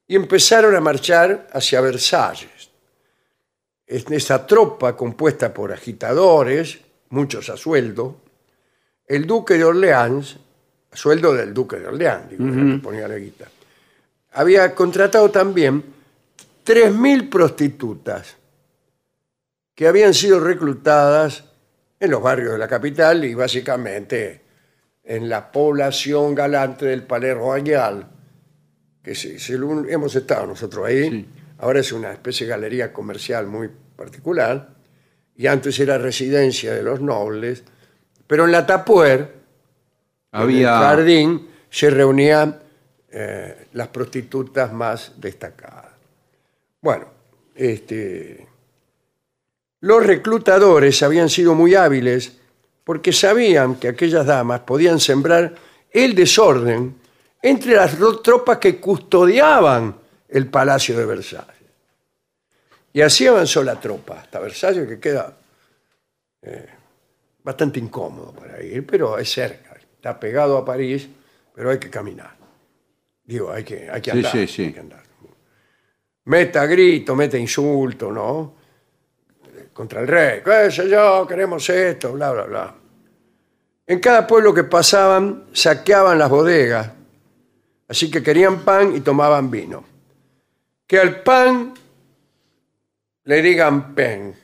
y empezaron a marchar hacia Versalles. Esa tropa compuesta por agitadores, muchos a sueldo, el duque de Orleans, a sueldo del duque de Orleans, digo, que ponía la guita, había contratado también 3.000 prostitutas que habían sido reclutadas en los barrios de la capital y básicamente en la población galante del Palais Royal, que sí, hemos estado nosotros ahí. Ahora es una especie de galería comercial muy particular y antes era residencia de los nobles, pero en la Tapuer, en el jardín, se reunían eh, las prostitutas más destacadas. Bueno, este, los reclutadores habían sido muy hábiles porque sabían que aquellas damas podían sembrar el desorden entre las ro- tropas que custodiaban el palacio de Versalles. Y así avanzó la tropa hasta Versalles, que queda eh, bastante incómodo para ir, pero es cerca. Está pegado a París, pero hay que caminar. Digo, hay que, hay que Sí, andar. sí, sí. hay que andar. Meta grito, meta insulto, ¿no? Contra el rey. ¿Qué sé yo? Queremos esto, bla, bla, bla. En cada pueblo que pasaban, saqueaban las bodegas. Así que querían pan y tomaban vino. Que al pan le digan pen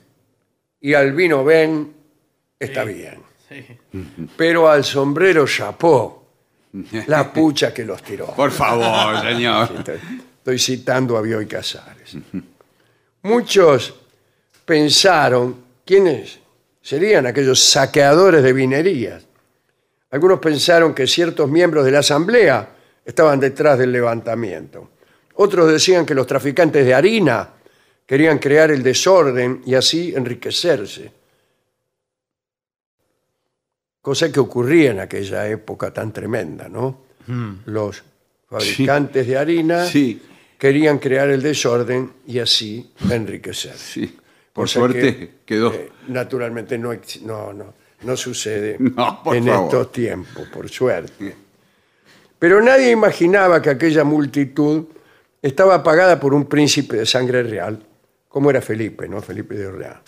y al vino ven, está bien. Pero al sombrero chapó, la (laughs) pucha que los tiró. Por favor, señor. Estoy, estoy citando a Bioy Casares. Muchos pensaron quiénes serían aquellos saqueadores de vinerías. Algunos pensaron que ciertos miembros de la asamblea estaban detrás del levantamiento. Otros decían que los traficantes de harina querían crear el desorden y así enriquecerse. Cosa que ocurría en aquella época tan tremenda, ¿no? Los fabricantes de harina, Sí. querían crear el desorden y así enriquecer. Sí. Por Cosa suerte que, quedó. eh, naturalmente no, ex- no, no, no sucede (laughs) No, por en favor. estos tiempos, por suerte. Pero nadie imaginaba que aquella multitud estaba pagada por un príncipe de sangre real, como era Felipe, ¿no? Felipe de Orleans.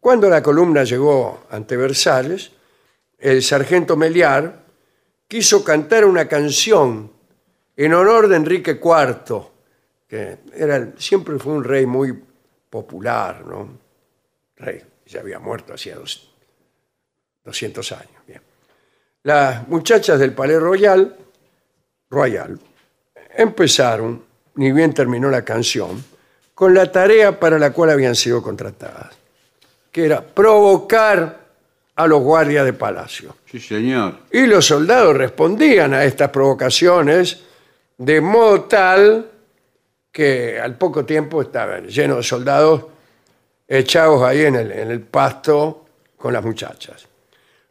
Cuando la columna llegó ante Versalles, el sargento Meliar quiso cantar una canción en honor de Enrique IV, que era, siempre fue un rey muy popular, ¿no? Rey, ya había muerto hacía dos- 200 años. Bien. Las muchachas del Palais Royal, Royal empezaron, ni bien terminó la canción, con la tarea para la cual habían sido contratadas, que era provocar a los guardias de palacio. Sí, señor. Y los soldados respondían a estas provocaciones de modo tal que al poco tiempo estaban llenos de soldados echados ahí en el, en el pasto con las muchachas.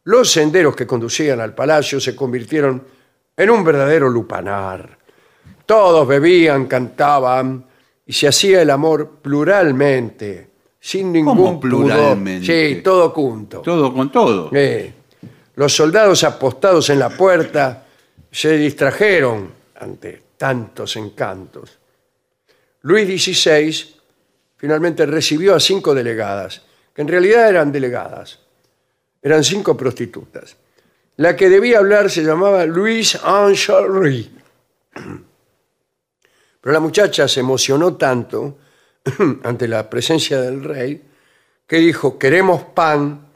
Los senderos que conducían al palacio se convirtieron en un verdadero lupanar. Todos bebían, cantaban y se hacía el amor pluralmente, sin ningún ¿Cómo pudor. pluralmente? Sí, todo junto. Todo con todo. Eh, los soldados apostados en la puerta se distrajeron ante tantos encantos. Luis XVI finalmente recibió a cinco delegadas, que en realidad eran delegadas, eran cinco prostitutas. La que debía hablar se llamaba Louise Angerie. (clears throat) Pero la muchacha se emocionó tanto (clears throat) ante la presencia del rey que dijo, queremos pan,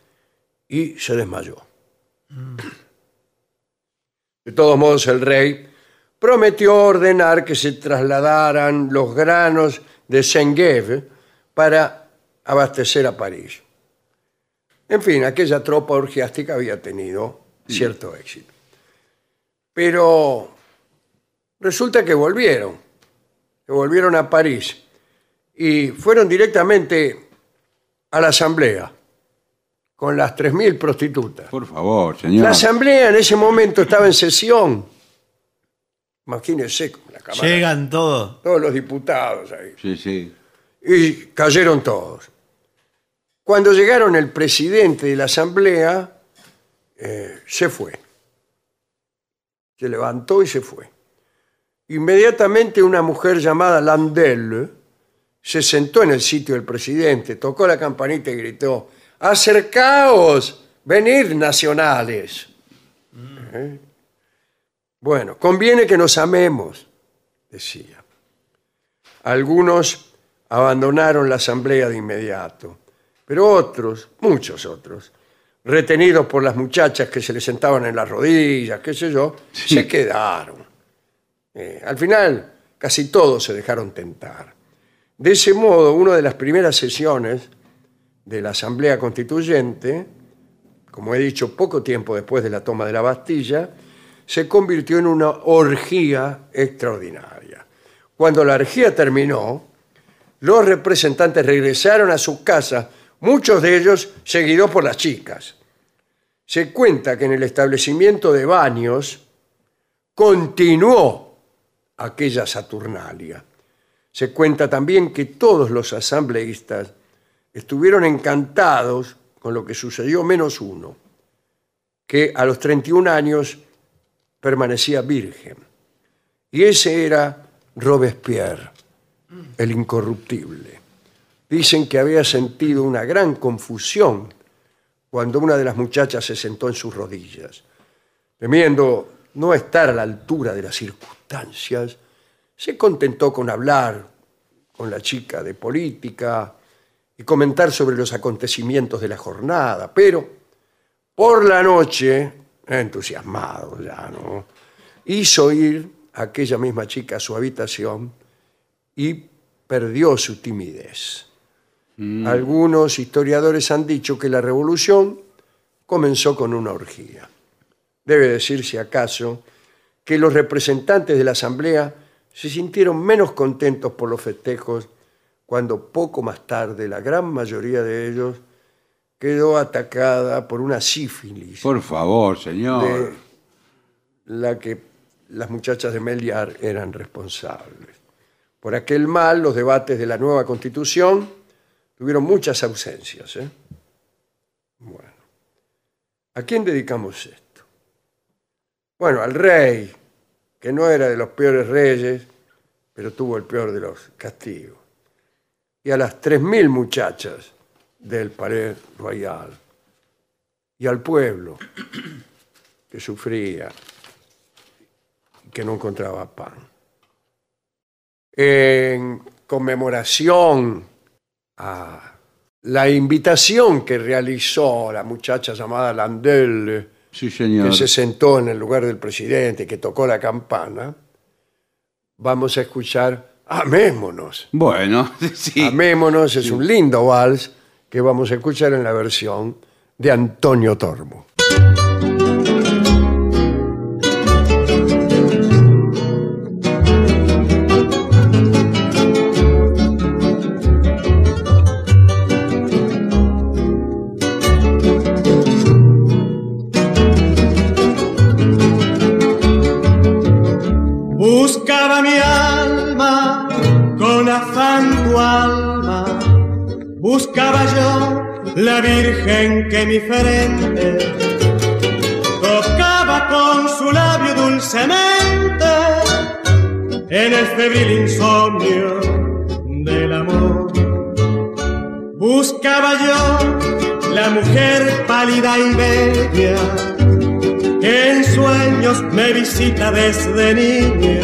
y se desmayó. De todos modos, el rey prometió ordenar que se trasladaran los granos de Sengueve para abastecer a París. En fin, aquella tropa orgiástica había tenido cierto éxito. Pero resulta que volvieron, que volvieron a París y fueron directamente a la asamblea con las 3.000 prostitutas. Por favor, señor. La asamblea en ese momento estaba en sesión. Imagínense, la Cámara, Llegan todos. todos los diputados ahí. Sí, sí. Y cayeron todos. Cuando llegaron el presidente de la asamblea, eh, se fue. Se levantó y se fue. Inmediatamente una mujer llamada Landel se sentó en el sitio del presidente, tocó la campanita y gritó, acercaos, venid nacionales. ¿Eh? Bueno, conviene que nos amemos, decía. Algunos abandonaron la asamblea de inmediato, pero otros, muchos otros, retenidos por las muchachas que se les sentaban en las rodillas, qué sé yo, se quedaron. Eh, al final, casi todos se dejaron tentar. De ese modo, una de las primeras sesiones de la Asamblea Constituyente, como he dicho, poco tiempo después de la toma de la Bastilla, se convirtió en una orgía extraordinaria. Cuando la orgía terminó, los representantes regresaron a sus casas, muchos de ellos seguidos por las chicas. Se cuenta que en el establecimiento de baños continuó aquella Saturnalia. Se cuenta también que todos los asambleístas estuvieron encantados con lo que sucedió, menos uno, que a los 31 años permanecía virgen. Y ese era Robespierre, el incorruptible. Dicen que había sentido una gran confusión cuando una de las muchachas se sentó en sus rodillas. Temiendo no estar a la altura de las circunstancias, se contentó con hablar con la chica de política y comentar sobre los acontecimientos de la jornada, pero por la noche, entusiasmado ya, ¿no? Hizo ir a aquella misma chica a su habitación y perdió su timidez. Algunos historiadores han dicho que la revolución comenzó con una orgía. Debe decirse acaso que los representantes de la Asamblea se sintieron menos contentos por los festejos cuando poco más tarde la gran mayoría de ellos quedó atacada por una sífilis, Por favor, señor. de la que las muchachas de Meliar eran responsables. Por aquel mal, los debates de la nueva constitución tuvieron muchas ausencias. ¿eh? Bueno, ¿a quién dedicamos esto? Bueno, al rey, que no era de los peores reyes, pero tuvo el peor de los castigos. Y a las 3.000 muchachas del Palais Royal. Y al pueblo, que sufría y que no encontraba pan. En conmemoración a la invitación que realizó la muchacha llamada Landel, Sí, señor. que se sentó en el lugar del presidente, que tocó la campana, vamos a escuchar Amémonos. Bueno, (laughs) sí. Amémonos es un lindo vals que vamos a escuchar en la versión de Antonio Tormo. Tocaba con su labio dulcemente en el febril insomnio del amor. Buscaba yo la mujer pálida y bella que en sueños me visita desde niña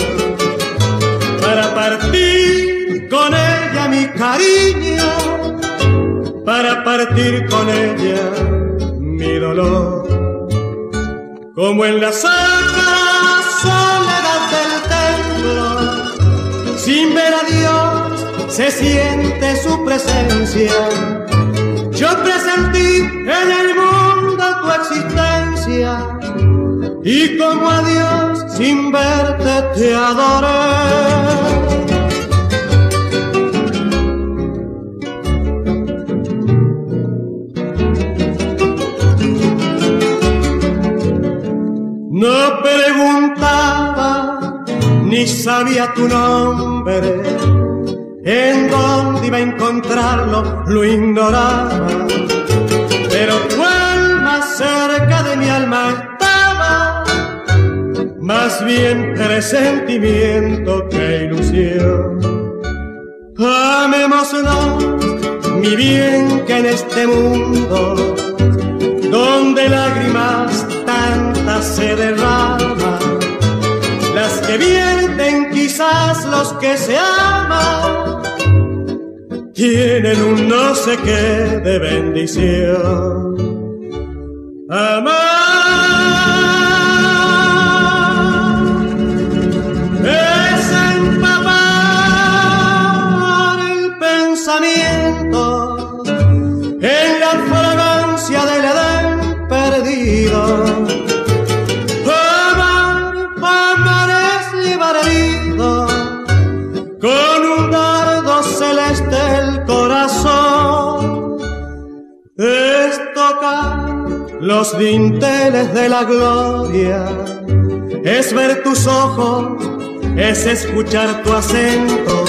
escuchar tu acento,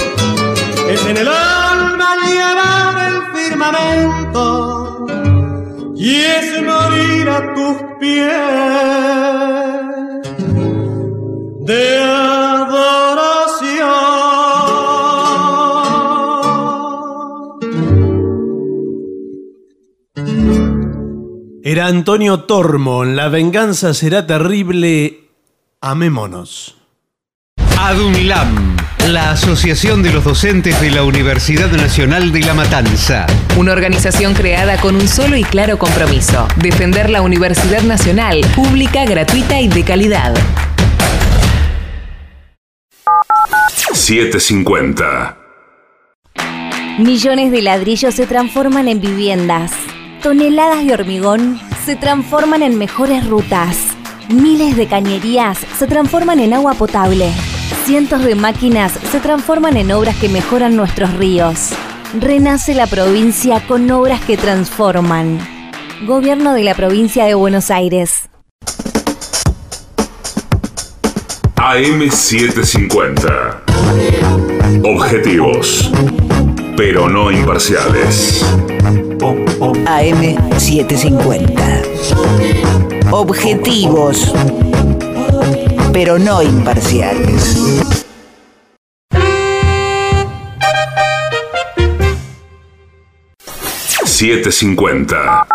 es en el alma llevar el firmamento y es morir a tus pies de adoración. Era Antonio Tormo, La venganza será terrible. Amémonos. ADUNLAM, la Asociación de los Docentes de la Universidad Nacional de La Matanza. Una organización creada con un solo y claro compromiso, defender la Universidad Nacional, pública, gratuita y de calidad. 750. Millones de ladrillos se transforman en viviendas. Toneladas de hormigón se transforman en mejores rutas. Miles de cañerías se transforman en agua potable. Cientos de máquinas se transforman en obras que mejoran nuestros ríos. Renace la provincia con obras que transforman. Gobierno de la provincia de Buenos Aires. AM750. Objetivos, pero no imparciales. AM750. Objetivos, pero no imparciales. $7.50.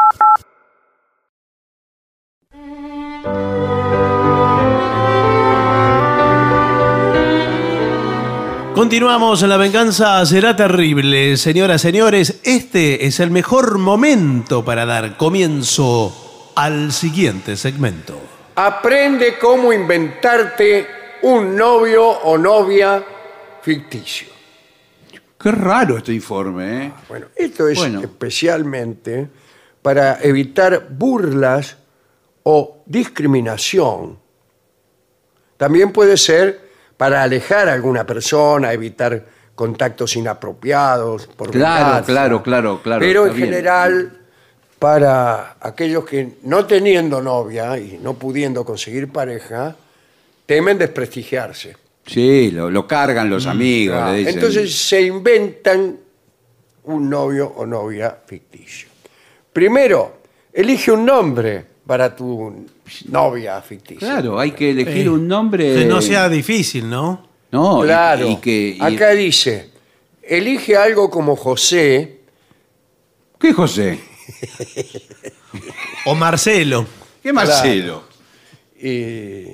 Continuamos en La Venganza Será Terrible. Señoras, señores, este es el mejor momento para dar comienzo al siguiente segmento. Aprende cómo inventarte un novio o novia ficticio. Qué raro este informe, ¿eh? Bueno, esto es Bueno. especialmente para evitar burlas o discriminación. También puede ser para alejar a alguna persona, evitar contactos inapropiados. Por Claro, venganza. claro, claro, claro. Pero en está bien. general, para aquellos que no teniendo novia y no pudiendo conseguir pareja, temen desprestigiarse. Sí, lo, lo cargan los amigos, Ah, le dicen. Entonces se inventan un novio o novia ficticio. Primero, elige un nombre para tu novia ficticia. Claro, hay que elegir Eh, un nombre. Que no sea difícil, ¿no? No, y- Claro. y, que. y- Acá dice, elige algo como José, ¿Qué José? O Marcelo. ¿Qué Marcelo? y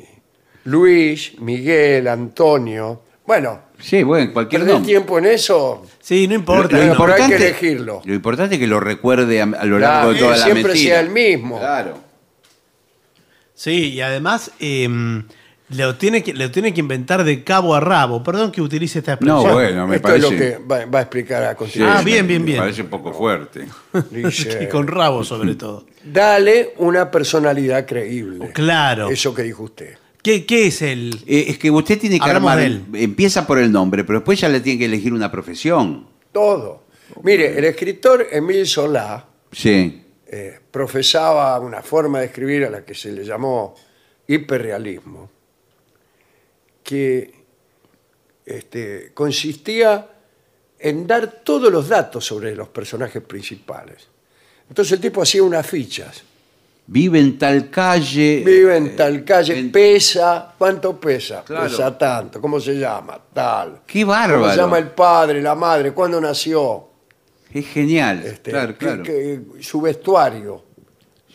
Luis, Miguel, Antonio. Bueno, Sí, bueno, cualquier perder nombre. tiempo en eso, Sí, no importa. Lo- no. lo Pero hay que elegirlo. Lo importante es que lo recuerde a, a lo Claro, largo de toda que la siempre mentira. sea el mismo. Claro. Sí, y además eh, lo, tiene que, lo tiene que inventar de cabo a rabo. Perdón que utilice esta expresión. No, bueno, me esto parece. es lo que va, va a explicar a Sí, continuación. Ah, bien, bien, me bien. Parece un poco fuerte. (laughs) Dice, (laughs) Y con rabo sobre todo. dale una personalidad creíble. Claro. Eso que dijo usted. ¿Qué, qué es el...? Eh, es que usted tiene que Hablamos armar. de él. empieza por el nombre, pero después ya le tiene que elegir una profesión. Todo. Mire, el escritor Emile Solá Sí. eh, profesaba una forma de escribir a la que se le llamó hiperrealismo, que este, consistía en dar todos los datos sobre los personajes principales. Entonces el tipo hacía unas fichas. Vive en tal calle. Vive en tal calle, en- pesa, ¿cuánto pesa? Claro. Pesa tanto, ¿cómo se llama? Tal. Qué ¿Cómo bárbaro. se llama el padre, la madre? ¿Cuándo nació? Es genial. Este, claro, que- claro. que- su vestuario,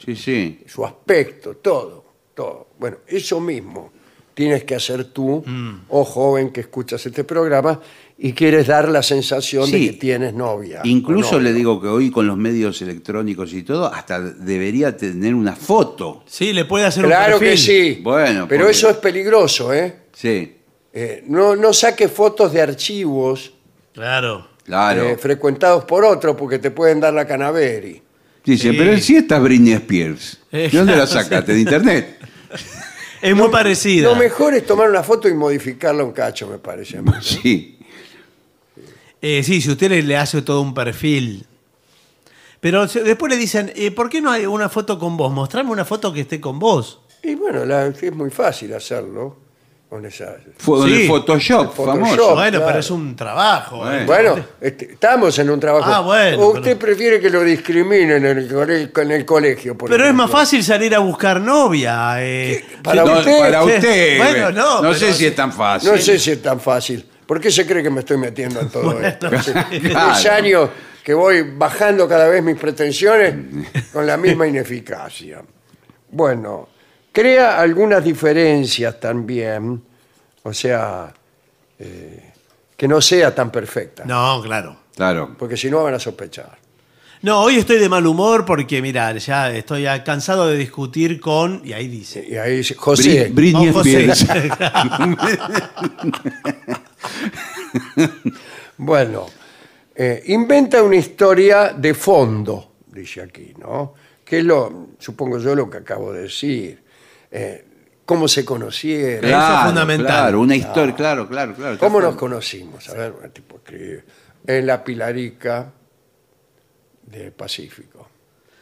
Sí, sí. su aspecto, todo, todo. Bueno, eso mismo tienes que hacer tú, Mm. o joven que escuchas este programa y quieres dar la sensación de Sí. que tienes novia. Incluso le digo que hoy con los medios electrónicos y todo, hasta debería tener una foto. Sí, le puede hacer un Claro perfil. que sí. Bueno, pero porque- eso es peligroso, ¿eh? Sí, Eh, no, no saques fotos de archivos Claro. claro. eh, frecuentados por otros porque te pueden dar la canaveri. Dice, Sí. pero si esta es Britney Spears. Eh, ¿De dónde la sacaste? ¿De internet? (laughs) Es muy parecida. Lo mejor es tomar una foto y modificarla un cacho, me parece. a (laughs) mí. Sí. Eh, sí, si usted le, le hace todo un perfil. Pero se- después le dicen, eh, ¿por qué no hay una foto con vos? Mostrame una foto que esté con vos. Y bueno, la- es muy fácil hacerlo con esa... Fue con Sí. el Photoshop, El Photoshop. famoso. bueno, claro. pero es un trabajo. Bueno. eh. Bueno, este, estamos en un trabajo. Ah, bueno, ¿O usted pero- prefiere que lo discriminen en el, cole- en el colegio? por Pero es más fácil salir a buscar novia. eh. Para No, usted, para sí. usted. (laughs) Bueno, no, No pero sé si es tan fácil. No sé si es tan fácil. ¿Por qué se cree que me estoy metiendo en todo esto? (laughs) Hace (laughs) Claro. 10 años que voy bajando cada vez mis pretensiones con la misma ineficacia. Bueno, crea algunas diferencias también, o sea, eh, que no sea tan perfecta, No, claro. Claro. porque si no van a sospechar. No, hoy estoy de mal humor porque, mira, ya estoy cansado de discutir con. Y ahí dice. Y ahí dice, José, Bri- Britney Con José. Spears. (laughs) Bueno, eh, inventa una historia de fondo, dice aquí, ¿no? Que es lo, supongo yo, lo que acabo de decir. Eh, ¿Cómo se conocieron? Claro. es fundamental. Claro, una historia, claro, claro, claro. ¿Cómo nos conocimos? A ver, el tipo escribe. En la Pilarica del Pacífico.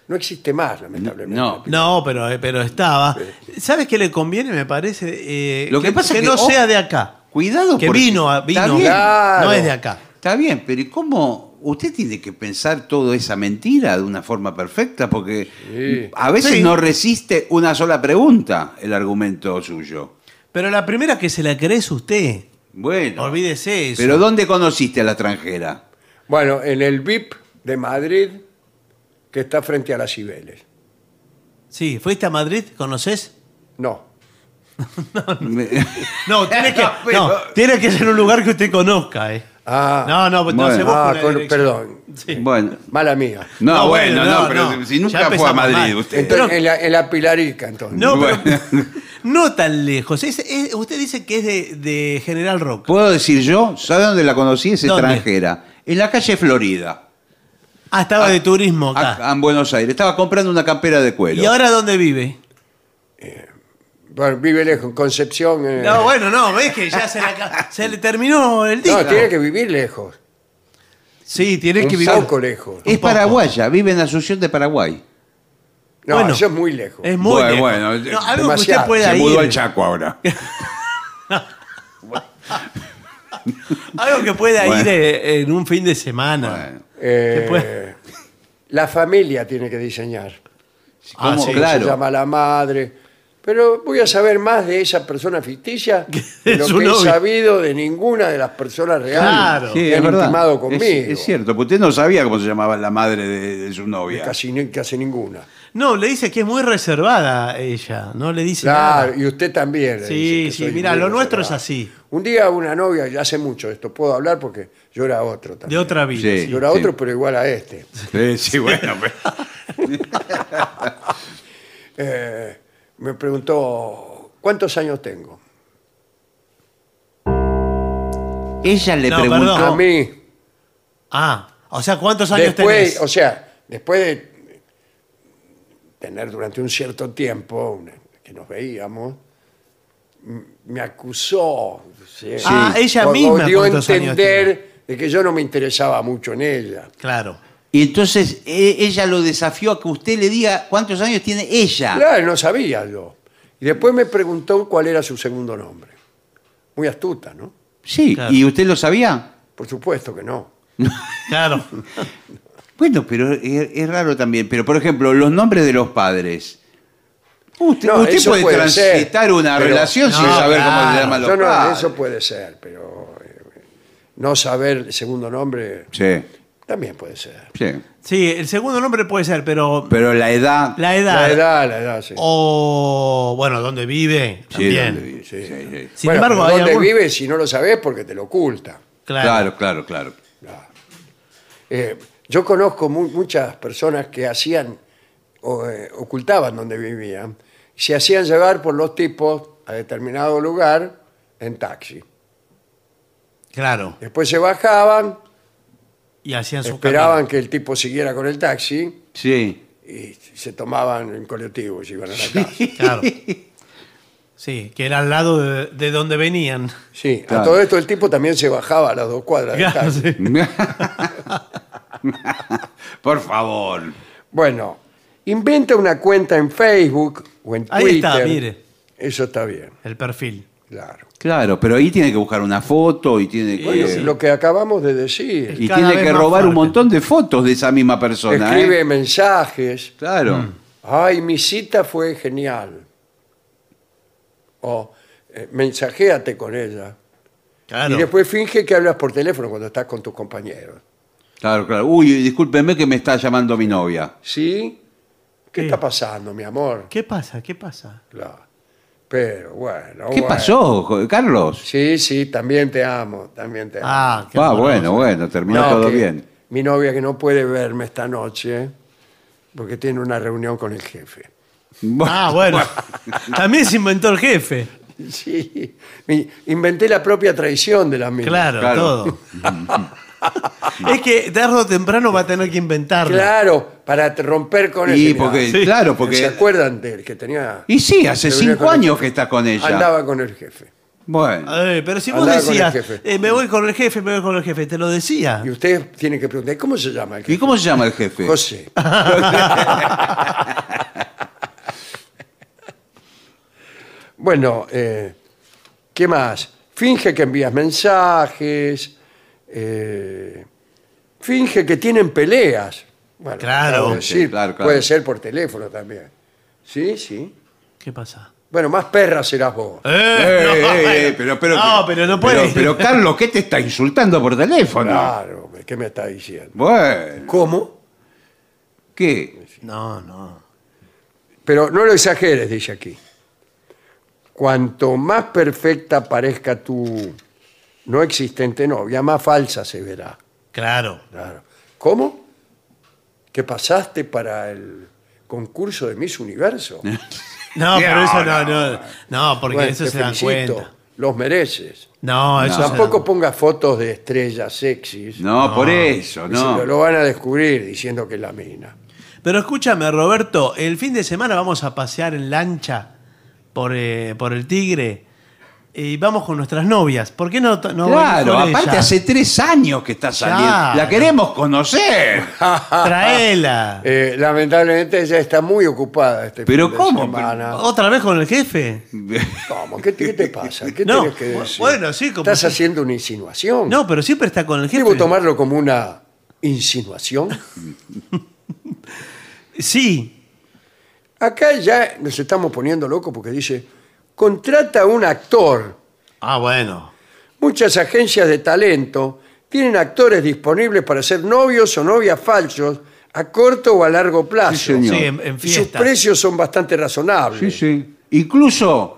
No existe más, lamentablemente. No. No, pero, eh, pero estaba. ¿Sabes qué le conviene, me parece? Eh, Lo que pasa es que, no sea de acá. Cuidado Que vino, vino. Claro. No es de acá. Está bien, pero ¿y cómo? Usted tiene que pensar toda esa mentira de una forma perfecta porque Sí. a veces Sí. no resiste una sola pregunta el argumento suyo. Pero la primera que se la cree es usted. Bueno, Olvídese eso. pero ¿dónde conociste a la extranjera? Bueno, en el VIP de Madrid, que está frente a las Cibeles. Sí, ¿fuiste a Madrid? ¿Conoces? No. (laughs) Me- No, tiene (laughs) que, no, tiene que ser un lugar que usted conozca, ¿eh? Ah, No, no, no Bueno. se busca ah, una con- dirección. perdón. Sí. Bueno, Mala mía. no, No, bueno, bueno, no, no, pero no. si Ya nunca fue a empezamos Madrid mal. usted. Entonces, Pero- en, la, en la Pilarica, entonces. No, Bueno. pero (laughs) no tan lejos. Es- es- usted dice que es de, de General Roca. ¿Puedo decir yo? ¿Sabe dónde la conocí? Es ¿Dónde? extranjera. En la calle Florida, Ah, estaba de turismo acá. acá en Buenos Aires. Estaba comprando una campera de cuero. ¿Y ahora dónde vive? Bueno, vive lejos, en Concepción. eh, No, bueno, no, ves que ya se, la- se le terminó el día. no, tiene que vivir lejos. Sí, tiene un que vivir. poco lejos. Es un paraguaya, vive en Asunción de Paraguay. No, Bueno. eso es muy lejos. Es muy Bueno, lejos. bueno, No, algo que usted demasiado. pueda Se ir. mudó al Chaco ahora. (laughs) Algo que pueda Bueno. ir eh, en un fin de semana. Bueno. Eh, la familia tiene que diseñar. Ah, ¿Cómo? sí. Claro. Se llama la madre. Pero voy a saber más de esa persona ficticia (laughs) de lo su que he novio. sabido de ninguna de las personas reales Claro. Sí, que es han verdad. intimado conmigo. Es, cierto, porque usted no sabía cómo se llamaba la madre de, de su De novia. Casi, ni- casi ninguna. No, le dice que es muy reservada ella. No le dice Claro, nada. y usted también. le Sí, dice que sí, soy mira, muy lo nuestro es así. Un día una novia, ya hace mucho esto, puedo hablar porque yo era otro De también. otra vida. Sí. sí. Yo era Sí. otro, pero igual a este. Sí, sí, bueno. pero- (laughs) Eh, me preguntó, ¿cuántos años tengo? Ella le No, preguntó. perdón. A mí, Ah, o sea, ¿cuántos años después, tenés? o sea, después de tener durante un cierto tiempo una- que nos veíamos, m- me acusó. ¿sí? Ah, ella O- o misma dio a cuántos años entender de que yo no me interesaba mucho en ella. Claro. Y entonces e- ella lo desafió a que usted le diga cuántos años tiene ella. Claro, no sabía yo. Y después me preguntó cuál era su segundo nombre. Muy astuta, ¿no? Sí, Claro. ¿y usted lo sabía? Por supuesto que no. (laughs) Claro. Bueno, pero es, es raro también. Pero, por ejemplo, los nombres de los padres. Usted, No, usted eso puede, puede transitar ser, una pero- relación sin No, saber cómo claro. se llaman los Yo no, padres. eso puede ser, pero eh, no saber el segundo nombre Sí, también puede ser. sí. Sí, el segundo nombre puede ser, pero Pero la edad. la edad. La edad, la edad, sí. O, bueno, ¿dónde vive? Sí, También. vive, sí, sí. Sin Bueno, embargo, pero hay ¿dónde algún- vive si no lo sabes? Porque te lo oculta. Claro, claro, claro. Eh, yo conozco mu- muchas personas que hacían, o, eh, ocultaban donde vivían, y se hacían llevar por los tipos a determinado lugar en taxi. Claro. Después se bajaban, Y hacían su esperaban que el tipo siguiera con el taxi Sí. y se tomaban en colectivo y se iban a la casa. (laughs) Claro. Sí, que era al lado de, de donde venían. Sí, Claro. a todo esto el tipo también se bajaba a las dos cuadras del Claro, taxi. sí. (laughs) Por favor. Bueno, inventa una cuenta en Facebook o en Ahí Twitter. está, mire. Eso está bien, El perfil. Claro. Claro, pero ahí tiene que buscar una foto y tiene que, Bueno, lo que acabamos de decir. y tiene que robar un montón de fotos de esa misma persona. Escribe ¿eh? mensajes. Claro. Ay, mi cita fue genial. O eh, mensajéate con ella. Claro. Y después finge que hablas por teléfono cuando estás con tus compañeros. Claro, claro. Uy, discúlpeme que me está llamando mi novia. ¿Sí? ¿Qué, ¿Qué? está pasando, mi amor? ¿Qué pasa? ¿Qué pasa? Claro. Pero bueno. ¿Qué bueno. pasó, Carlos? Sí, sí, también te amo, también te amo. Ah, qué Ah, bueno, bueno, terminó No, todo bien. Mi novia que no puede verme esta noche porque tiene una reunión con el jefe. Ah, bueno. (laughs) También se inventó el jefe. Sí, inventé la propia traición de la misma. Claro, Claro. todo. (laughs) (laughs) es que tarde o temprano va a tener que inventarlo. Claro, para romper con Y ese. porque, Sí. claro, ¿Se porque. acuerdan del que tenía? Y sí, hace cinco años que está con ella. Andaba con el jefe. Bueno. Pero si vos el decías, jefe. eh, me voy con el jefe, me voy con el jefe, te lo decía. Y usted tiene que preguntar, ¿cómo se llama el ¿Y jefe? cómo se llama el jefe? José. (laughs) bueno, eh, ¿qué más? Finge que envías mensajes, eh, finge que tienen peleas. Bueno, Claro. decir, claro, claro. Puede ser por teléfono también. Sí, sí. ¿Qué pasa? Bueno, más perra serás vos. Eh, eh, eh, pero, pero, No, pero no puede. Pero, pero, Carlos, ¿qué te está insultando por teléfono? Claro, ¿qué me está diciendo? Bueno, ¿Cómo? ¿qué? No, no. Pero no lo exageres, dice aquí. Cuanto más perfecta parezca tu no existente novia, más falsa se verá. Claro. Claro. ¿Cómo? ¿Que pasaste para el concurso de Miss Universo? (laughs) No, ¿Qué pero eso no, no. No, porque Bueno, eso te se dan felicito, cuenta. Los mereces. No, eso Tampoco dan- pongas fotos de estrellas sexys. No, por eso, se no. lo van a descubrir diciendo que es la mina. Pero escúchame, Roberto, el fin de semana vamos a pasear en lancha por, eh, por el Tigre y vamos con nuestras novias. ¿Por qué no, no Claro, con aparte ella? hace tres años que está saliendo. Claro. La queremos conocer. (laughs) Traela. (laughs) Eh, lamentablemente ella está muy ocupada este Pero fin de ¿cómo? semana. ¿Otra vez con el jefe? ¿Cómo? ¿Qué, te- qué te pasa? ¿Qué (laughs) No, tienes que decir? bueno, sí, como ¿Estás si- haciendo una insinuación? No, pero siempre está con el jefe. ¿Debo tomarlo como una insinuación? Sí. Acá ya nos estamos poniendo locos porque dice, contrata a un actor. Ah, bueno. Muchas agencias de talento tienen actores disponibles para ser novios o novias falsos a corto o a largo plazo. Sí, señor. Sí, en, en Y sus precios son bastante Sí, razonables. sí. Incluso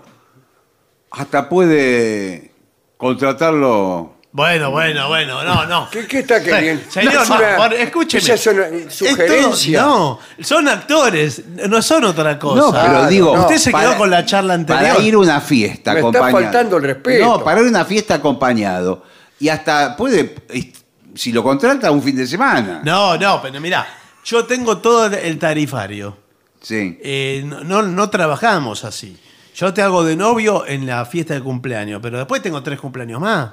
hasta puede contratarlo. Bueno, bueno, bueno, no, no. ¿Qué, qué está queriendo? Señor, Es una- por- escúcheme. Esa es sugerencia. todo- no, son actores, no son otra cosa. No, pero Claro, digo. no. Usted se quedó con la charla anterior. Para ir a una fiesta Me está acompañado. faltando el respeto. No, para ir a una fiesta acompañado. Y hasta puede, si lo contrata, un fin de semana. No, no, pero mira, yo tengo todo el tarifario. Sí. Eh, no, no, no trabajamos así. Yo te hago de novio en la fiesta de cumpleaños, pero después tengo tres cumpleaños más.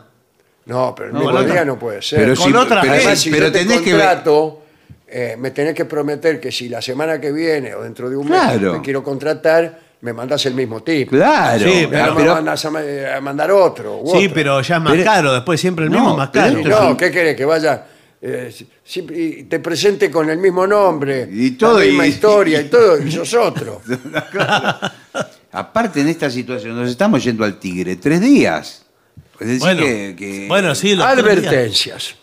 No, pero el No, mismo día no puede ser. Pero Con si- otra pero. Además, si pero yo te tenés que ver. contrato, eh, me tenés que prometer que si la semana que viene o dentro de un Claro. mes te quiero contratar, me mandás el mismo tipo. Claro. Sí, Ya pero- no me mandás a, ma- a mandar otro. u Sí, otro. pero ya es más Pero- caro, después siempre el No, mismo es más pero caro. No, ¿qué querés? Que vaya eh, siempre- y te presente con el mismo nombre, Y todo, la misma y- historia y todo, y sos otro. (laughs) Aparte, en esta situación, nos estamos yendo al tigre. Tres días. Es decir, Bueno, que, que- bueno, sí, días. Advertencias.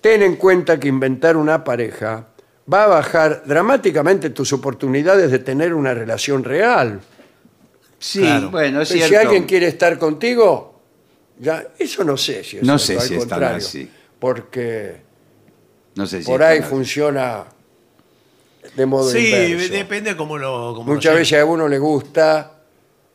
Ten en cuenta que inventar una pareja va a bajar dramáticamente tus oportunidades de tener una relación real. Sí, Claro. bueno, es Pero si alguien quiere estar contigo, ya eso no sé si es No cierto, sé si es tan contrario, así. Porque No sé si por ahí así. funciona de modo Sí, inverso. depende cómo lo. Cómo Muchas lo veces a uno le gusta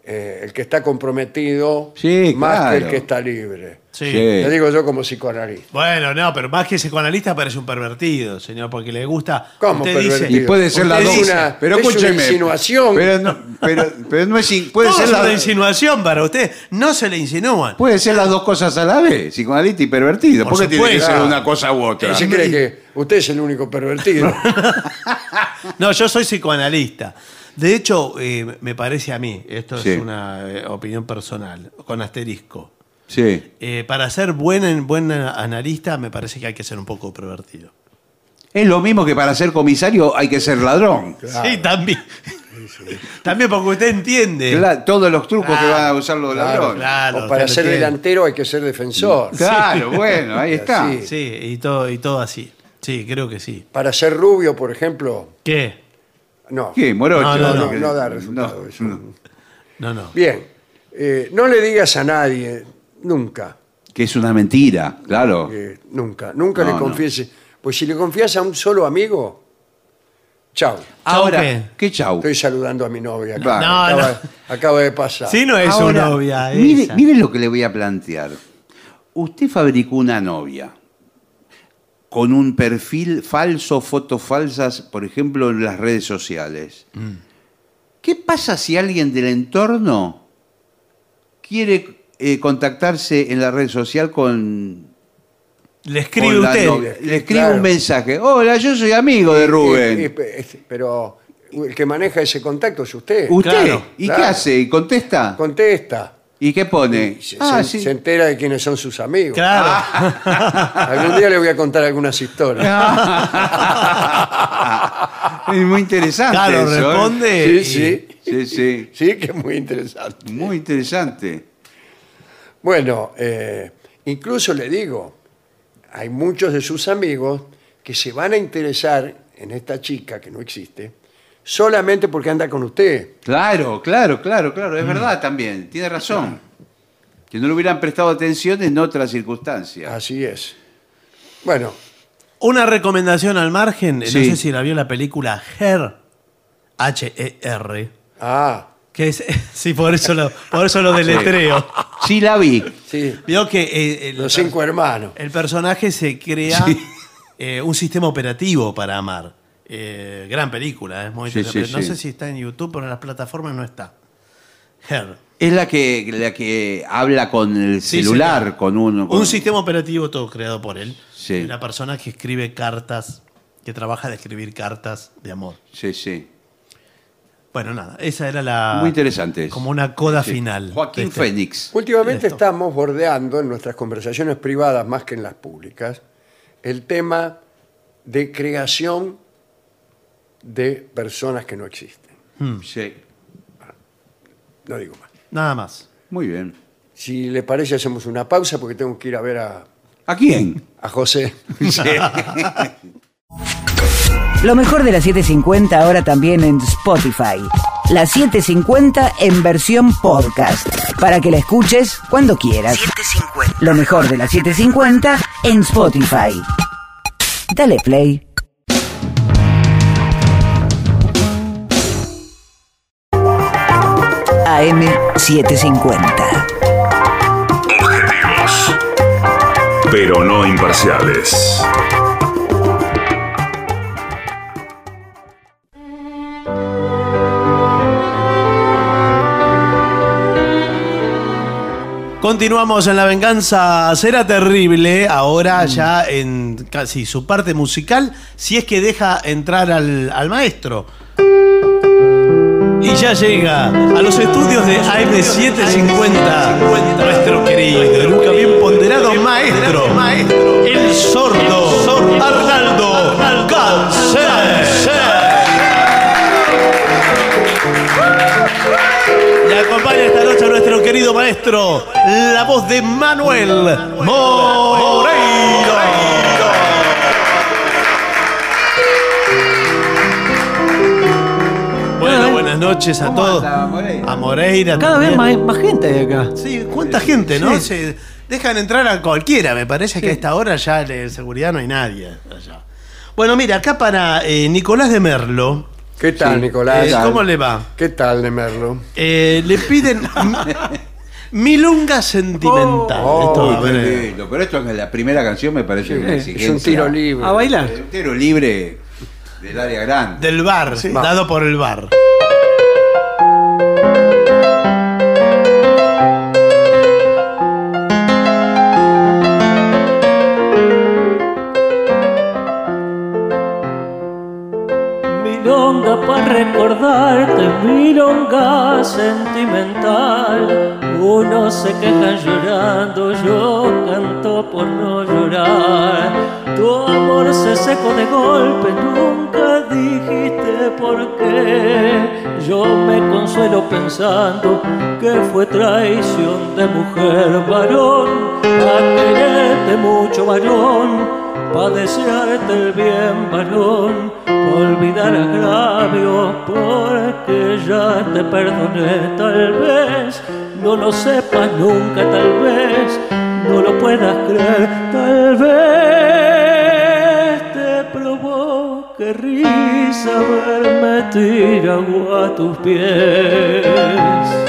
eh, el que está comprometido Sí, más que el que está libre. Sí. Sí. Te digo yo como psicoanalista. Bueno, no, pero más que psicoanalista parece un pervertido, señor, porque le gusta. ¿Cómo usted pervertido? dice, Y puede ser las Usted dos. dice una- pero es una escúcheme. insinuación. Pero no, pero, pero no es. in- Puede Todo ser, es una la- insinuación para usted. No se le insinúan. puede ser las dos cosas a la vez, psicoanalista y pervertido. Por ¿Por, qué tiene que supuesto. ser una cosa u otra? ¿Se cree que usted es el único pervertido? (laughs) No, yo soy psicoanalista. De hecho, eh, me parece a mí, esto Sí. es una eh, opinión personal, con asterisco. Sí. Eh, para ser buen, buen analista, me parece que hay que ser un poco pervertido. Es lo mismo que para ser comisario hay que ser ladrón. Sí, también. (laughs) También porque usted entiende. Claro, todos los trucos que van a usar los Claro, ladrones. claro. o para ser delantero hay que ser defensor. Claro, bueno, ahí está. Sí. Sí, y todo, y todo así. Sí, creo que sí. Para ser rubio, por ejemplo, ¿Qué? No. ¿Qué? Morocho. No, No, no, no, Que- no da resultado no, eso. no. No, no. Bien, eh, no le digas a nadie, nunca, Que es una mentira, claro. eh, nunca, nunca No, le no. confiese. Pues si le confías a un solo amigo, chao. Ahora, ¿qué? ¿qué chau? Estoy saludando a mi novia. Va. acá. No, acaba, no. acaba de pasar. Si no es su Ahora, novia. Mire, esa. mire lo que le voy a plantear. Usted fabricó una novia con un perfil falso, fotos falsas, por ejemplo, en las redes sociales. Mm. ¿Qué pasa si alguien del entorno quiere eh, contactarse en la red social con... Le escribe con usted. Le escribe Claro. un mensaje. Hola, yo soy amigo de Rubén. Y- y- y- pero el que maneja ese contacto es usted. ¿Usted? Claro, ¿Y qué hace? ¿Y contesta? Contesta. ¿Y qué pone? Se, Ah, se- sí. se entera de quiénes son sus amigos. Claro. (laughs) Algún día le voy a contar algunas historias. (laughs) es muy interesante. Claro, eso, ¿eh? responde. Sí, sí. Sí, sí. Sí, que es muy interesante. Muy interesante. Bueno, eh, incluso le digo, hay muchos de sus amigos que se van a interesar en esta chica que no existe solamente porque anda con usted. Claro, claro, claro, claro. Es verdad también. Tiene razón. Que no le hubieran prestado atención en otras circunstancias. Así es. Bueno, Una recomendación al margen, no Sí. sé si la vio la película Her, H-E-R, ah, que es, (laughs) sí, por eso lo, por eso lo deletreo. Sí, la vi. sí, Vio que eh, el, los cinco hermanos. el personaje se crea Sí. eh, un sistema operativo para amar. Eh, gran película, es muy Sí, no sí. sé si está en YouTube, pero en las plataformas no está. Her. Es la que, la que habla con el Sí, celular, con uno. con- Un sistema operativo todo creado por él. Sí. Una persona que escribe cartas, que trabaja de escribir cartas de amor. Sí, sí. Bueno, nada, esa era la. Muy interesante. Como una coda Sí. final. Joaquín este- Fénix. Últimamente Esto. estamos bordeando en nuestras conversaciones privadas más que en las públicas el tema de creación de personas que no existen. Sí. No digo más. Nada más. Muy bien. Si le parece, hacemos una pausa porque tengo que ir a ver a, ¿A quién? a José. (laughs) Lo mejor de la 750 ahora también en Spotify. La 750 en versión podcast. Para que la escuches cuando quieras. Lo mejor de la 750 en Spotify. Dale play. AM750. Objetivos. Pero no imparciales. Continuamos en La Venganza Será Terrible, ahora ya en casi su parte musical, si es que deja entrar al, al maestro. Y ya llega a los estudios de AM750 nuestro querido y nunca bien ponderado maestro, el sordo Arnaldo Cáncer. Y acompaña esta noche a nuestro querido maestro, la voz de Manuel Moreira. Buenas noches a ¿Cómo todos. anda, Moreira? A Moreira. Cada vez más, más gente hay acá. Sí, cuánta gente, ¿no? Se dejan entrar a cualquiera. Me parece que a esta hora ya de seguridad no hay nadie allá. Bueno, mira, acá para eh, Nicolás de Merlo. ¿Qué tal, Sí. Nicolás? eh, ¿Cómo le va? ¿Qué tal, de Merlo? Eh, le piden (laughs) mi- Milunga sentimental. Oh, Esto, lindo. Pero esto en la primera canción me parece una Es exigencia. un tiro libre. A bailar. Un tiro libre del área grande. del bar, dado por el bar. Para recordarte, milonga sentimental. Uno se queja llorando, yo canto por no llorar. Tu amor se secó de golpe, nunca dijiste por qué. Yo me consuelo pensando que fue traición de mujer, varón, a quererte mucho, varón pa' desearte el bien, varón, olvidar agravios, porque ya te perdoné, tal vez. No lo sepas nunca, tal vez. No lo puedas creer, tal vez. Te provoque risa verme tirado a tus pies.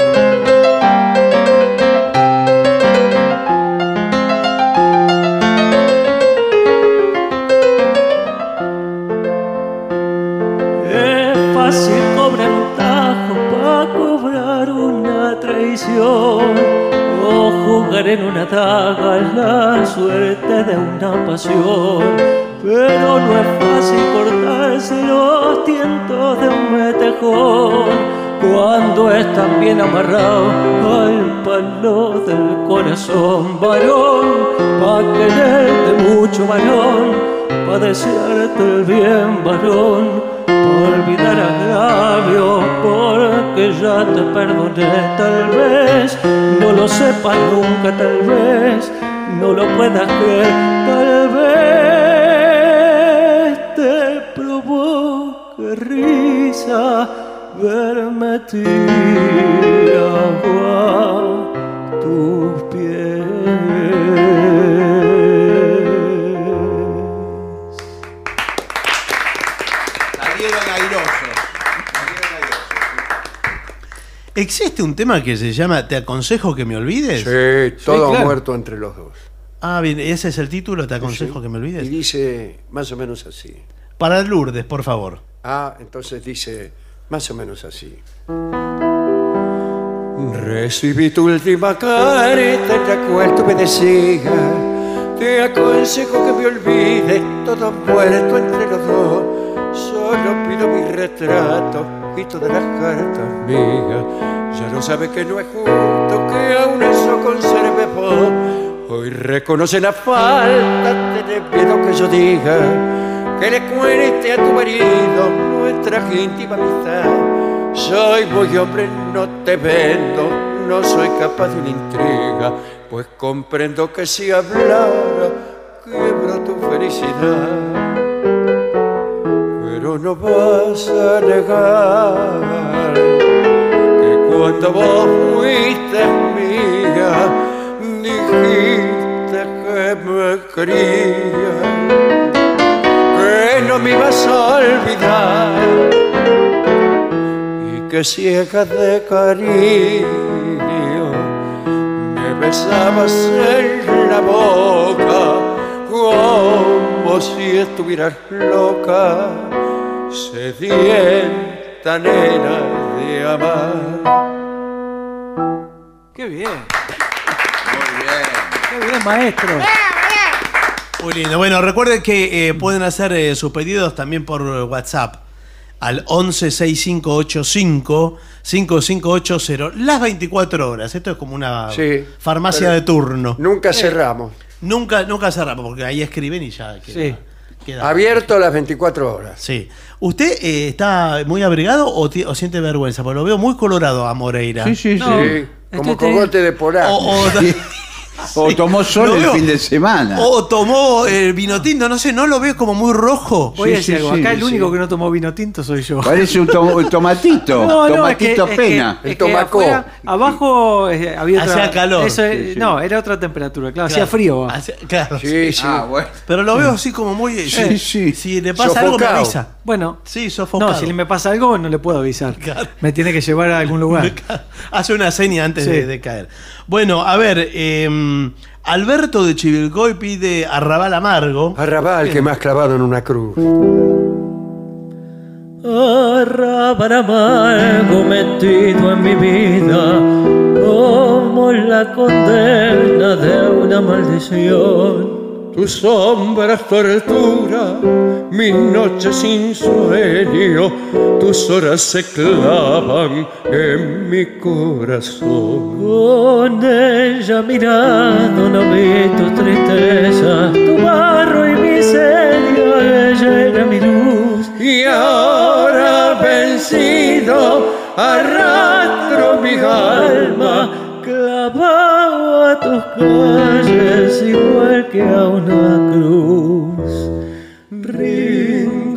Un tajo para cobrar una traición. daga la suerte de una pasión, pero no es fácil cortarse los tientos de un metejón. Cuando estás bien amarrado al palo del corazón, varón, pa' quererte mucho, varón, pa' desearte el bien, varón, olvidar agravios, porque ya te perdoné, tal vez, no lo sepas nunca, tal vez, no lo puedas creer, tal vez. Te provoque risa verme agua tus pies. ¿Existe un tema que se llama Te aconsejo que me olvides? Sí, todo claro. muerto entre los dos. Ah, bien, ese es el título, Te aconsejo Sí. que me Y olvides. dice más o menos así. Para Lourdes, por favor. Ah, entonces dice más o menos así. Recibí tu última carta la cual tú me decías Te aconsejo que me olvides todo muerto entre los dos Solo pido mi retrato todas las cartas mías. Ya no sabes que no es justo que aún eso conserve vos. Hoy reconoce la falta, tenés miedo que yo diga Que le cuente a tu marido nuestra íntima amistad. Soy muy hombre, no te vendo, no soy capaz de una intriga, pues comprendo que si hablara, quiebro tu felicidad. Pero no vas a negar que cuando vos fuiste mía, dijiste que me querías, que no me ibas a olvidar y que ciega de cariño me besabas en la boca como si estuvieras loca, sedienta nena de amar. Qué bien, Muy bien. qué bien, maestro. Muy lindo. Bueno, recuerden que eh, pueden hacer eh, sus pedidos también por WhatsApp al 116585 5580 las 24 horas. Esto es como una Sí, farmacia de turno. Nunca cerramos. Nunca, nunca cerramos, porque ahí escriben y ya queda. Sí. Queda. Abierto las 24 horas. Sí. ¿Usted eh, está muy abrigado o, ti- o siente vergüenza? Porque lo veo muy colorado a Moreira. Sí, sí, No. sí. Como Este- cogote de polar. O, o- (laughs) O tomó sol el veo. fin de semana. o tomó el vino tinto, no sé, no lo veo como muy rojo. Voy a Sí, decir sí, algo. sí, Acá el sí. único que no tomó vino tinto soy yo. Parece un, to- un tomatito. (laughs) No, no, es que, tomatito es que- pena. es El que tomacó. afuera- abajo eh, había otra- Hacía calor. eso, eh, Sí, sí. No, era otra temperatura, claro, Claro. hacía frío. Claro. Sí, sí. Ah, bueno. Pero lo veo así como muy. Sí, eh, sí. Si le pasa algo, me Sofocado. avisa. Bueno, Sí, sofocado. no, si me pasa algo no le puedo avisar. Claro. Me tiene que llevar a algún lugar. (laughs) Hace una seña antes Sí. de, de caer. Bueno, a ver, eh, Alberto de Chivilcoy pide arrabal amargo. Arrabal que más clavado en una cruz. Arrabal amargo metido en mi vida, como la condena de una maldición. Tu sombra es tortura, mis noches sin sueño, tus horas se clavan en mi corazón. Con ella mirado no vi tu tristeza, tu barro y miseria, ella era mi luz. Y ahora vencido, arrastro mi alma clavado a tus calles igual que a una cruz. Rinconcito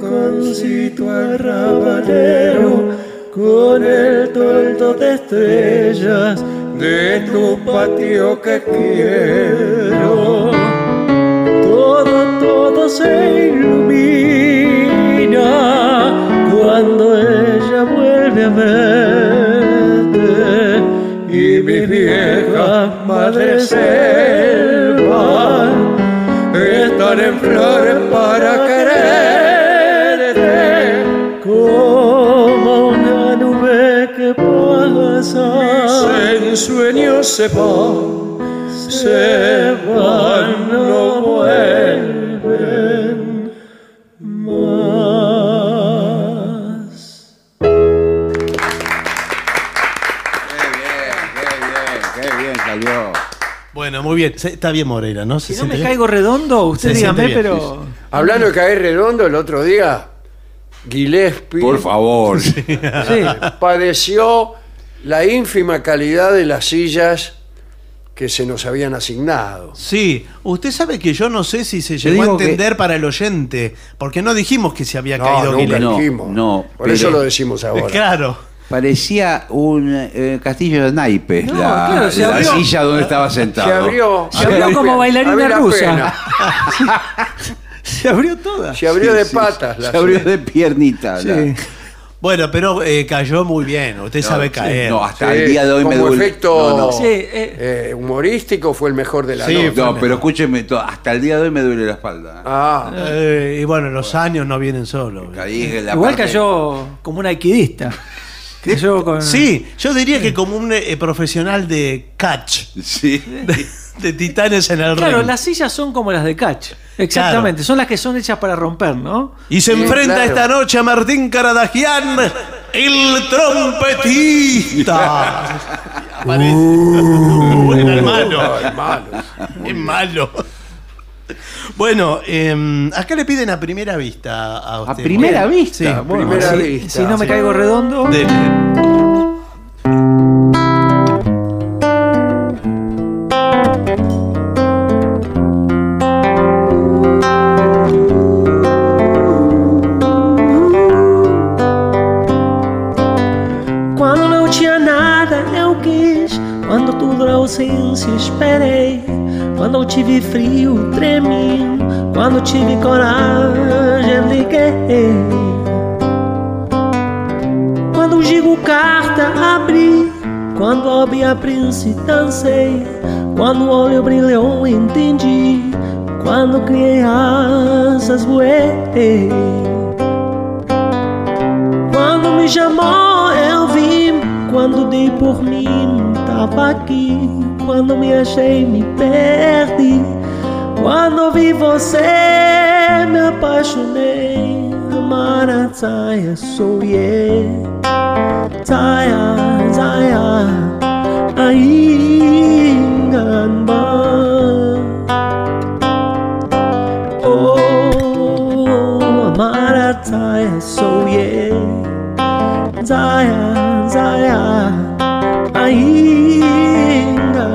arrabalero con el toldo de estrellas de tu patio que quiero. todo, todo se ilumina cuando ella vuelve a verte y mis viejas madres selva están en flores para quererte. como una nube que pasa En sueños se va, se van, no vuelven Bueno, muy bien. Se- Está bien Moreira, ¿no? Si ¿Se no me siente bien? caigo redondo, usted Se siente dígame, bien, pero. Hablando de caer redondo, el otro día, Gillespie Por favor. (laughs) Sí. padeció la ínfima calidad de las sillas que se nos habían asignado. Sí, usted sabe que yo no sé si se llegó a digo que- entender para el oyente, porque no dijimos que se había No, caído nunca Guilherme. No, dijimos. no, Por pero- eso lo decimos ahora. Claro. Parecía un eh, castillo de naipes, No, la, claro, se la abrió. silla donde estaba sentado. Se abrió. Se abrió como A bailarina rusa. pena. (laughs) Se abrió toda. Se abrió de Sí, patas. la Se abrió silla. de piernita. la-. Bueno, pero eh, cayó muy bien. Usted sabe sí, caer. no, hasta Sí, el día de hoy me como duele. efecto No, no. Sí, eh, eh, humorístico fue el mejor de la Sí, noche. No, pero escúcheme, hasta el día de hoy me duele la espalda. Ah, Eh, y bueno, los años no vienen solos. Caí en la igual parte- cayó como un aiquidista. Con. Sí, yo diría que como un eh, profesional de catch, Sí. (laughs) de, de titanes en el Claro, ring. las sillas son como las de catch. Exactamente, son las que son hechas para romper, ¿no? Y se Sí, enfrenta claro. esta noche a Martín Caradagian, el trompetista. Aparece. (laughs) Bueno, es malo. es malo. (laughs) Bueno, eh, acá le piden a primera vista a A usted. primera vista. bueno, primera sí. vista. Si no me caigo redondo. Dele. Quando Quando criei asas, voei. Quando me chamou, eu vim. Quando dei por mim, tava aqui. Quando me achei, me perdi. Quando vi você, me apaixonei. Amar a Zaya, sou eu. Zaya, Zaya, Zaya, Zaya, ainda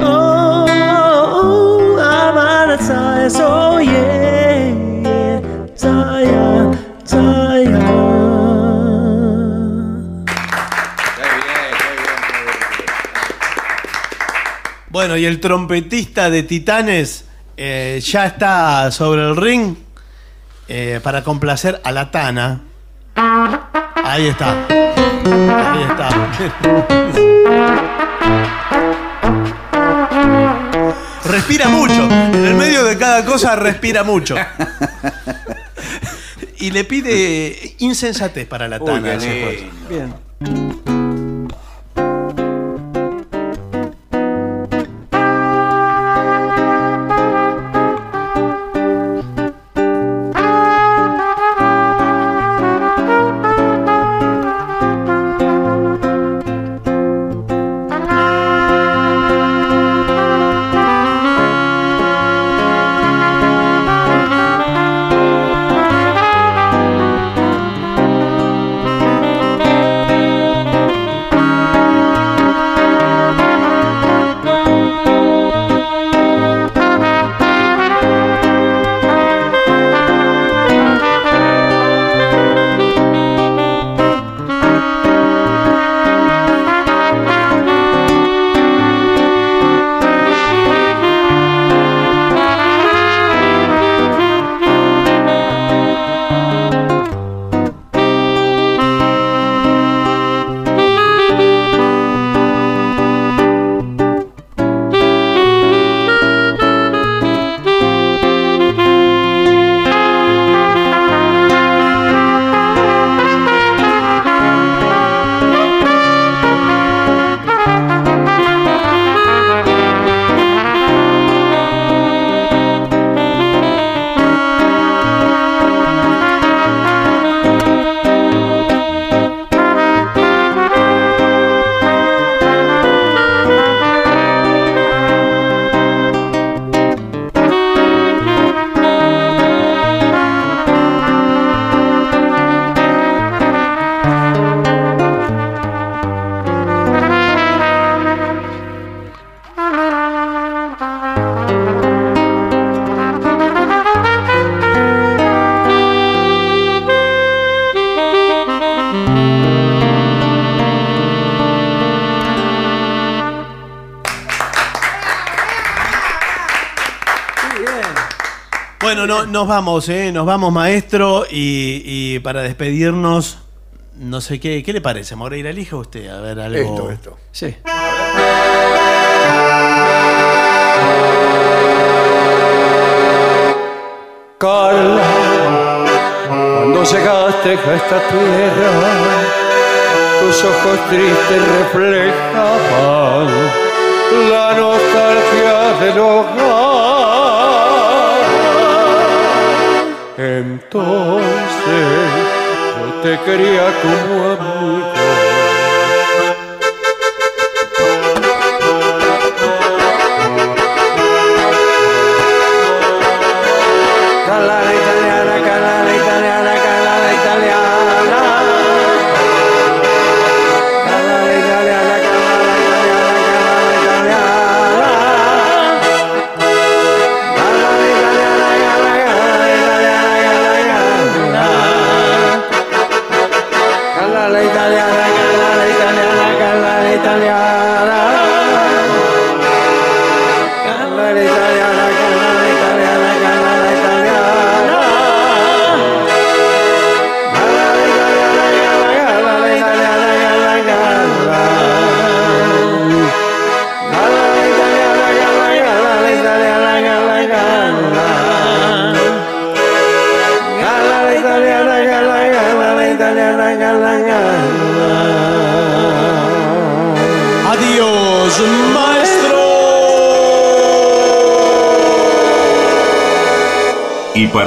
Oh, amar a Zaya, sou eu. Zaya, Zaya. Bueno, y el trompetista de Titanes eh, ya está sobre el ring eh, para complacer a la Tana. Ahí está. Ahí está. Respira mucho. En el medio de cada cosa respira mucho. Y le pide insensatez para la Uy, Tana. qué lindo. Bien. No, nos vamos, ¿eh? Nos vamos, maestro. Y, y para despedirnos, no sé qué. ¿Qué le parece, Moreira? Elija usted, a ver algo. Esto, esto. Sí. Carla, cuando llegaste a esta tierra, tus ojos tristes reflejaban la nostalgia del hogar. Entonces yo te quería como amigo.